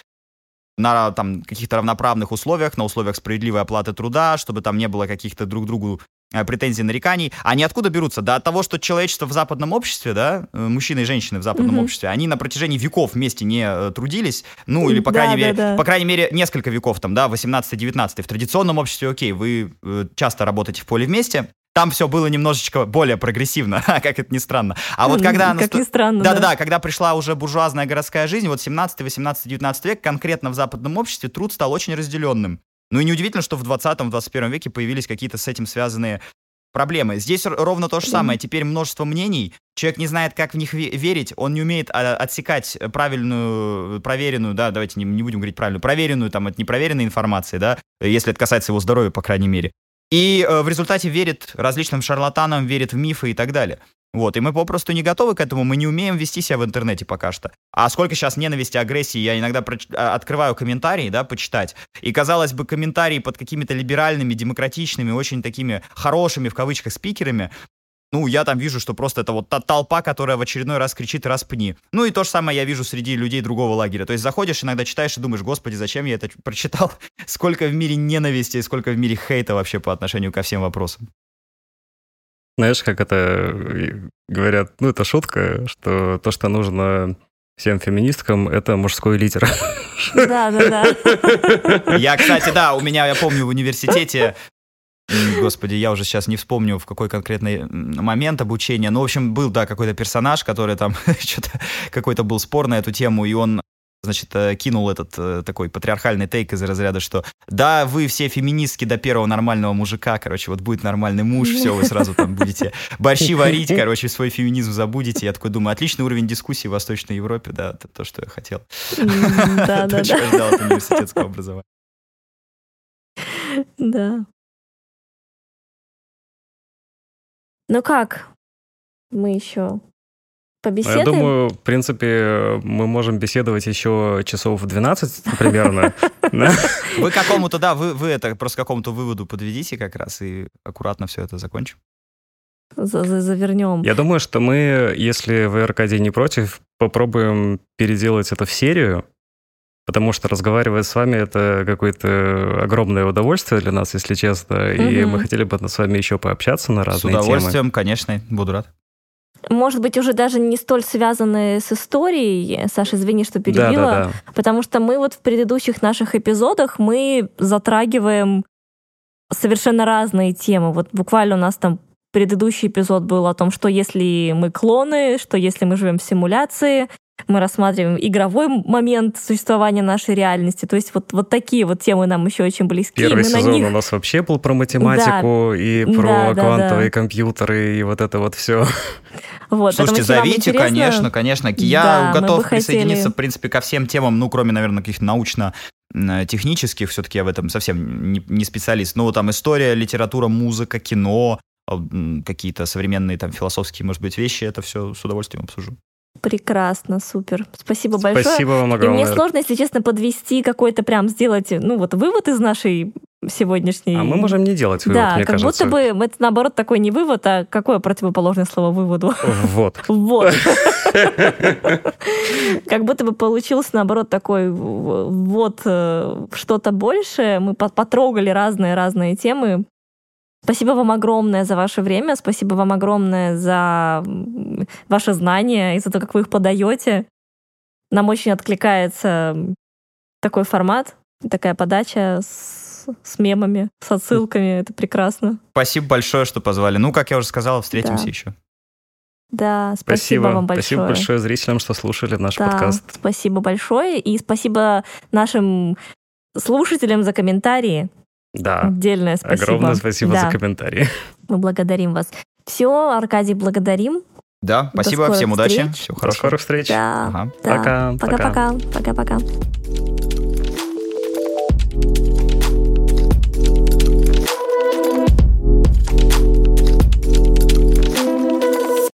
на там каких-то равноправных условиях, на условиях справедливой оплаты труда, чтобы там не было каких-то друг другу э, претензий, нареканий. Они откуда берутся? Да от того, что человечество в западном обществе, да, э, мужчины и женщины в западном Мгм. обществе, они на протяжении веков вместе не э, трудились, ну или по Да, крайней да, мере, да. по крайней мере несколько веков там, да, 18-19. В традиционном обществе, окей, вы часто работаете в поле вместе, там все было немножечко более прогрессивно, [laughs] как это ни странно. А вот когда... Как наста- ни странно, да-да-да, когда пришла уже буржуазная городская жизнь, вот 17, 18, 19 век, конкретно в западном обществе труд стал очень разделенным. Ну и неудивительно, что в 20-21 веке появились какие-то с этим связанные проблемы. Здесь ровно то же Да. самое. Теперь множество мнений. Человек не знает, как в них ве- верить. Он не умеет а, отсекать правильную, проверенную, да, давайте не, не будем говорить правильную, проверенную там от непроверенной информации, да, если это касается его здоровья, по крайней мере. И э, в результате верит различным шарлатанам, верит в мифы и так далее. Вот, и мы попросту не готовы к этому, мы не умеем вести себя в интернете пока что. А сколько сейчас ненависти, агрессии, я иногда проч- а, открываю комментарии, да, почитать, и, казалось бы, комментарии под какими-то либеральными, демократичными, очень такими хорошими, в кавычках, спикерами, ну, я там вижу, что просто это вот та толпа, которая в очередной раз кричит «распни». Ну, и то же самое я вижу среди людей другого лагеря. То есть заходишь, иногда читаешь и думаешь, господи, зачем я это прочитал? [laughs] Сколько в мире ненависти, сколько в мире хейта вообще по отношению ко всем вопросам. Знаешь, как это э, говорят, ну, это шутка, что то, что нужно всем феминисткам, это мужской лидер. Да, да, да. [laughs] Я, кстати, да, у меня, я помню, в университете Господи, я уже сейчас не вспомню, в какой конкретный момент обучения. Ну, в общем, был, да, какой-то персонаж, который там [laughs] что-то, какой-то был спор на эту тему, и он значит, э, кинул этот э, такой патриархальный тейк из разряда, что да, вы все феминистки до первого нормального мужика, короче, вот будет нормальный муж, все, вы сразу там будете борщи варить, короче, свой феминизм забудете. Я такой думаю, отличный уровень дискуссии в Восточной Европе, да, это то, что я хотел. [laughs] Да, да, да. университетского образования. Да. Ну как? Мы еще Ну, побеседуем? Я думаю, в принципе, мы можем беседовать еще часов 12 примерно. [laughs] Вы к какому-то, да, вы, вы это просто какому-то выводу подведите как раз и аккуратно все это закончим. За- за- Завернем. Я думаю, что мы, если вы, Аркадий, не против, попробуем переделать это в серию, потому что разговаривать с вами это какое-то огромное удовольствие для нас, если честно, и Мгм. мы хотели бы с вами еще пообщаться на С разные темы. удовольствием, конечно, буду рад. Может быть, уже даже не столь связанные с историей. Саша, извини, что Да, перебила. да, да. Потому что мы вот в предыдущих наших эпизодах мы затрагиваем совершенно разные темы. Вот буквально у нас там предыдущий эпизод был о том, что если мы клоны, что если мы живем в симуляции, мы рассматриваем игровой момент существования нашей реальности. То есть вот, вот такие вот темы нам еще очень близки. и Первый мы на сезон них у нас вообще был про математику и Да, про да, квантовые да. компьютеры и вот это вот все. Вот, Слушайте, зовите, интересно- конечно, конечно. Я Да, готов бы хотели- присоединиться, в принципе, ко всем темам, ну, кроме, наверное, каких-то научно-технических, все-таки я в этом совсем не, не специалист. Ну, там история, литература, музыка, кино, какие-то современные там философские, может быть, вещи, это все с удовольствием обсужу. Прекрасно, супер. Спасибо большое. Спасибо вам И мне огромное. сложно, если честно, подвести какой-то прям сделать, ну вот вывод из нашей сегодняшний... А мы можем не делать вывод, да, мне как кажется. будто бы это наоборот такой не вывод, а какое противоположное слово выводу? Вот. [laughs] Вот. Как будто бы получился, наоборот, такой вот э, что-то большее. Мы по- потрогали разные-разные темы. Спасибо вам огромное за ваше время, спасибо вам огромное за ваши знания и за то, как вы их подаете. Нам очень откликается такой формат, такая подача с, с мемами, с отсылками. Это прекрасно. Спасибо большое, что позвали. Ну, как я уже сказал, встретимся Да. еще. Да, спасибо, вам большое. Спасибо большое зрителям, что слушали наш Да, подкаст. спасибо большое. И спасибо нашим слушателям за комментарии. Да. Отдельное спасибо. Огромное спасибо Да, за комментарии. Мы благодарим вас. Все, Аркадий, благодарим. Да, спасибо, всем удачи. встреч. Все До хорошо. скорых встреч. Да, Ага. да. Пока. Пока-пока. Пока-пока.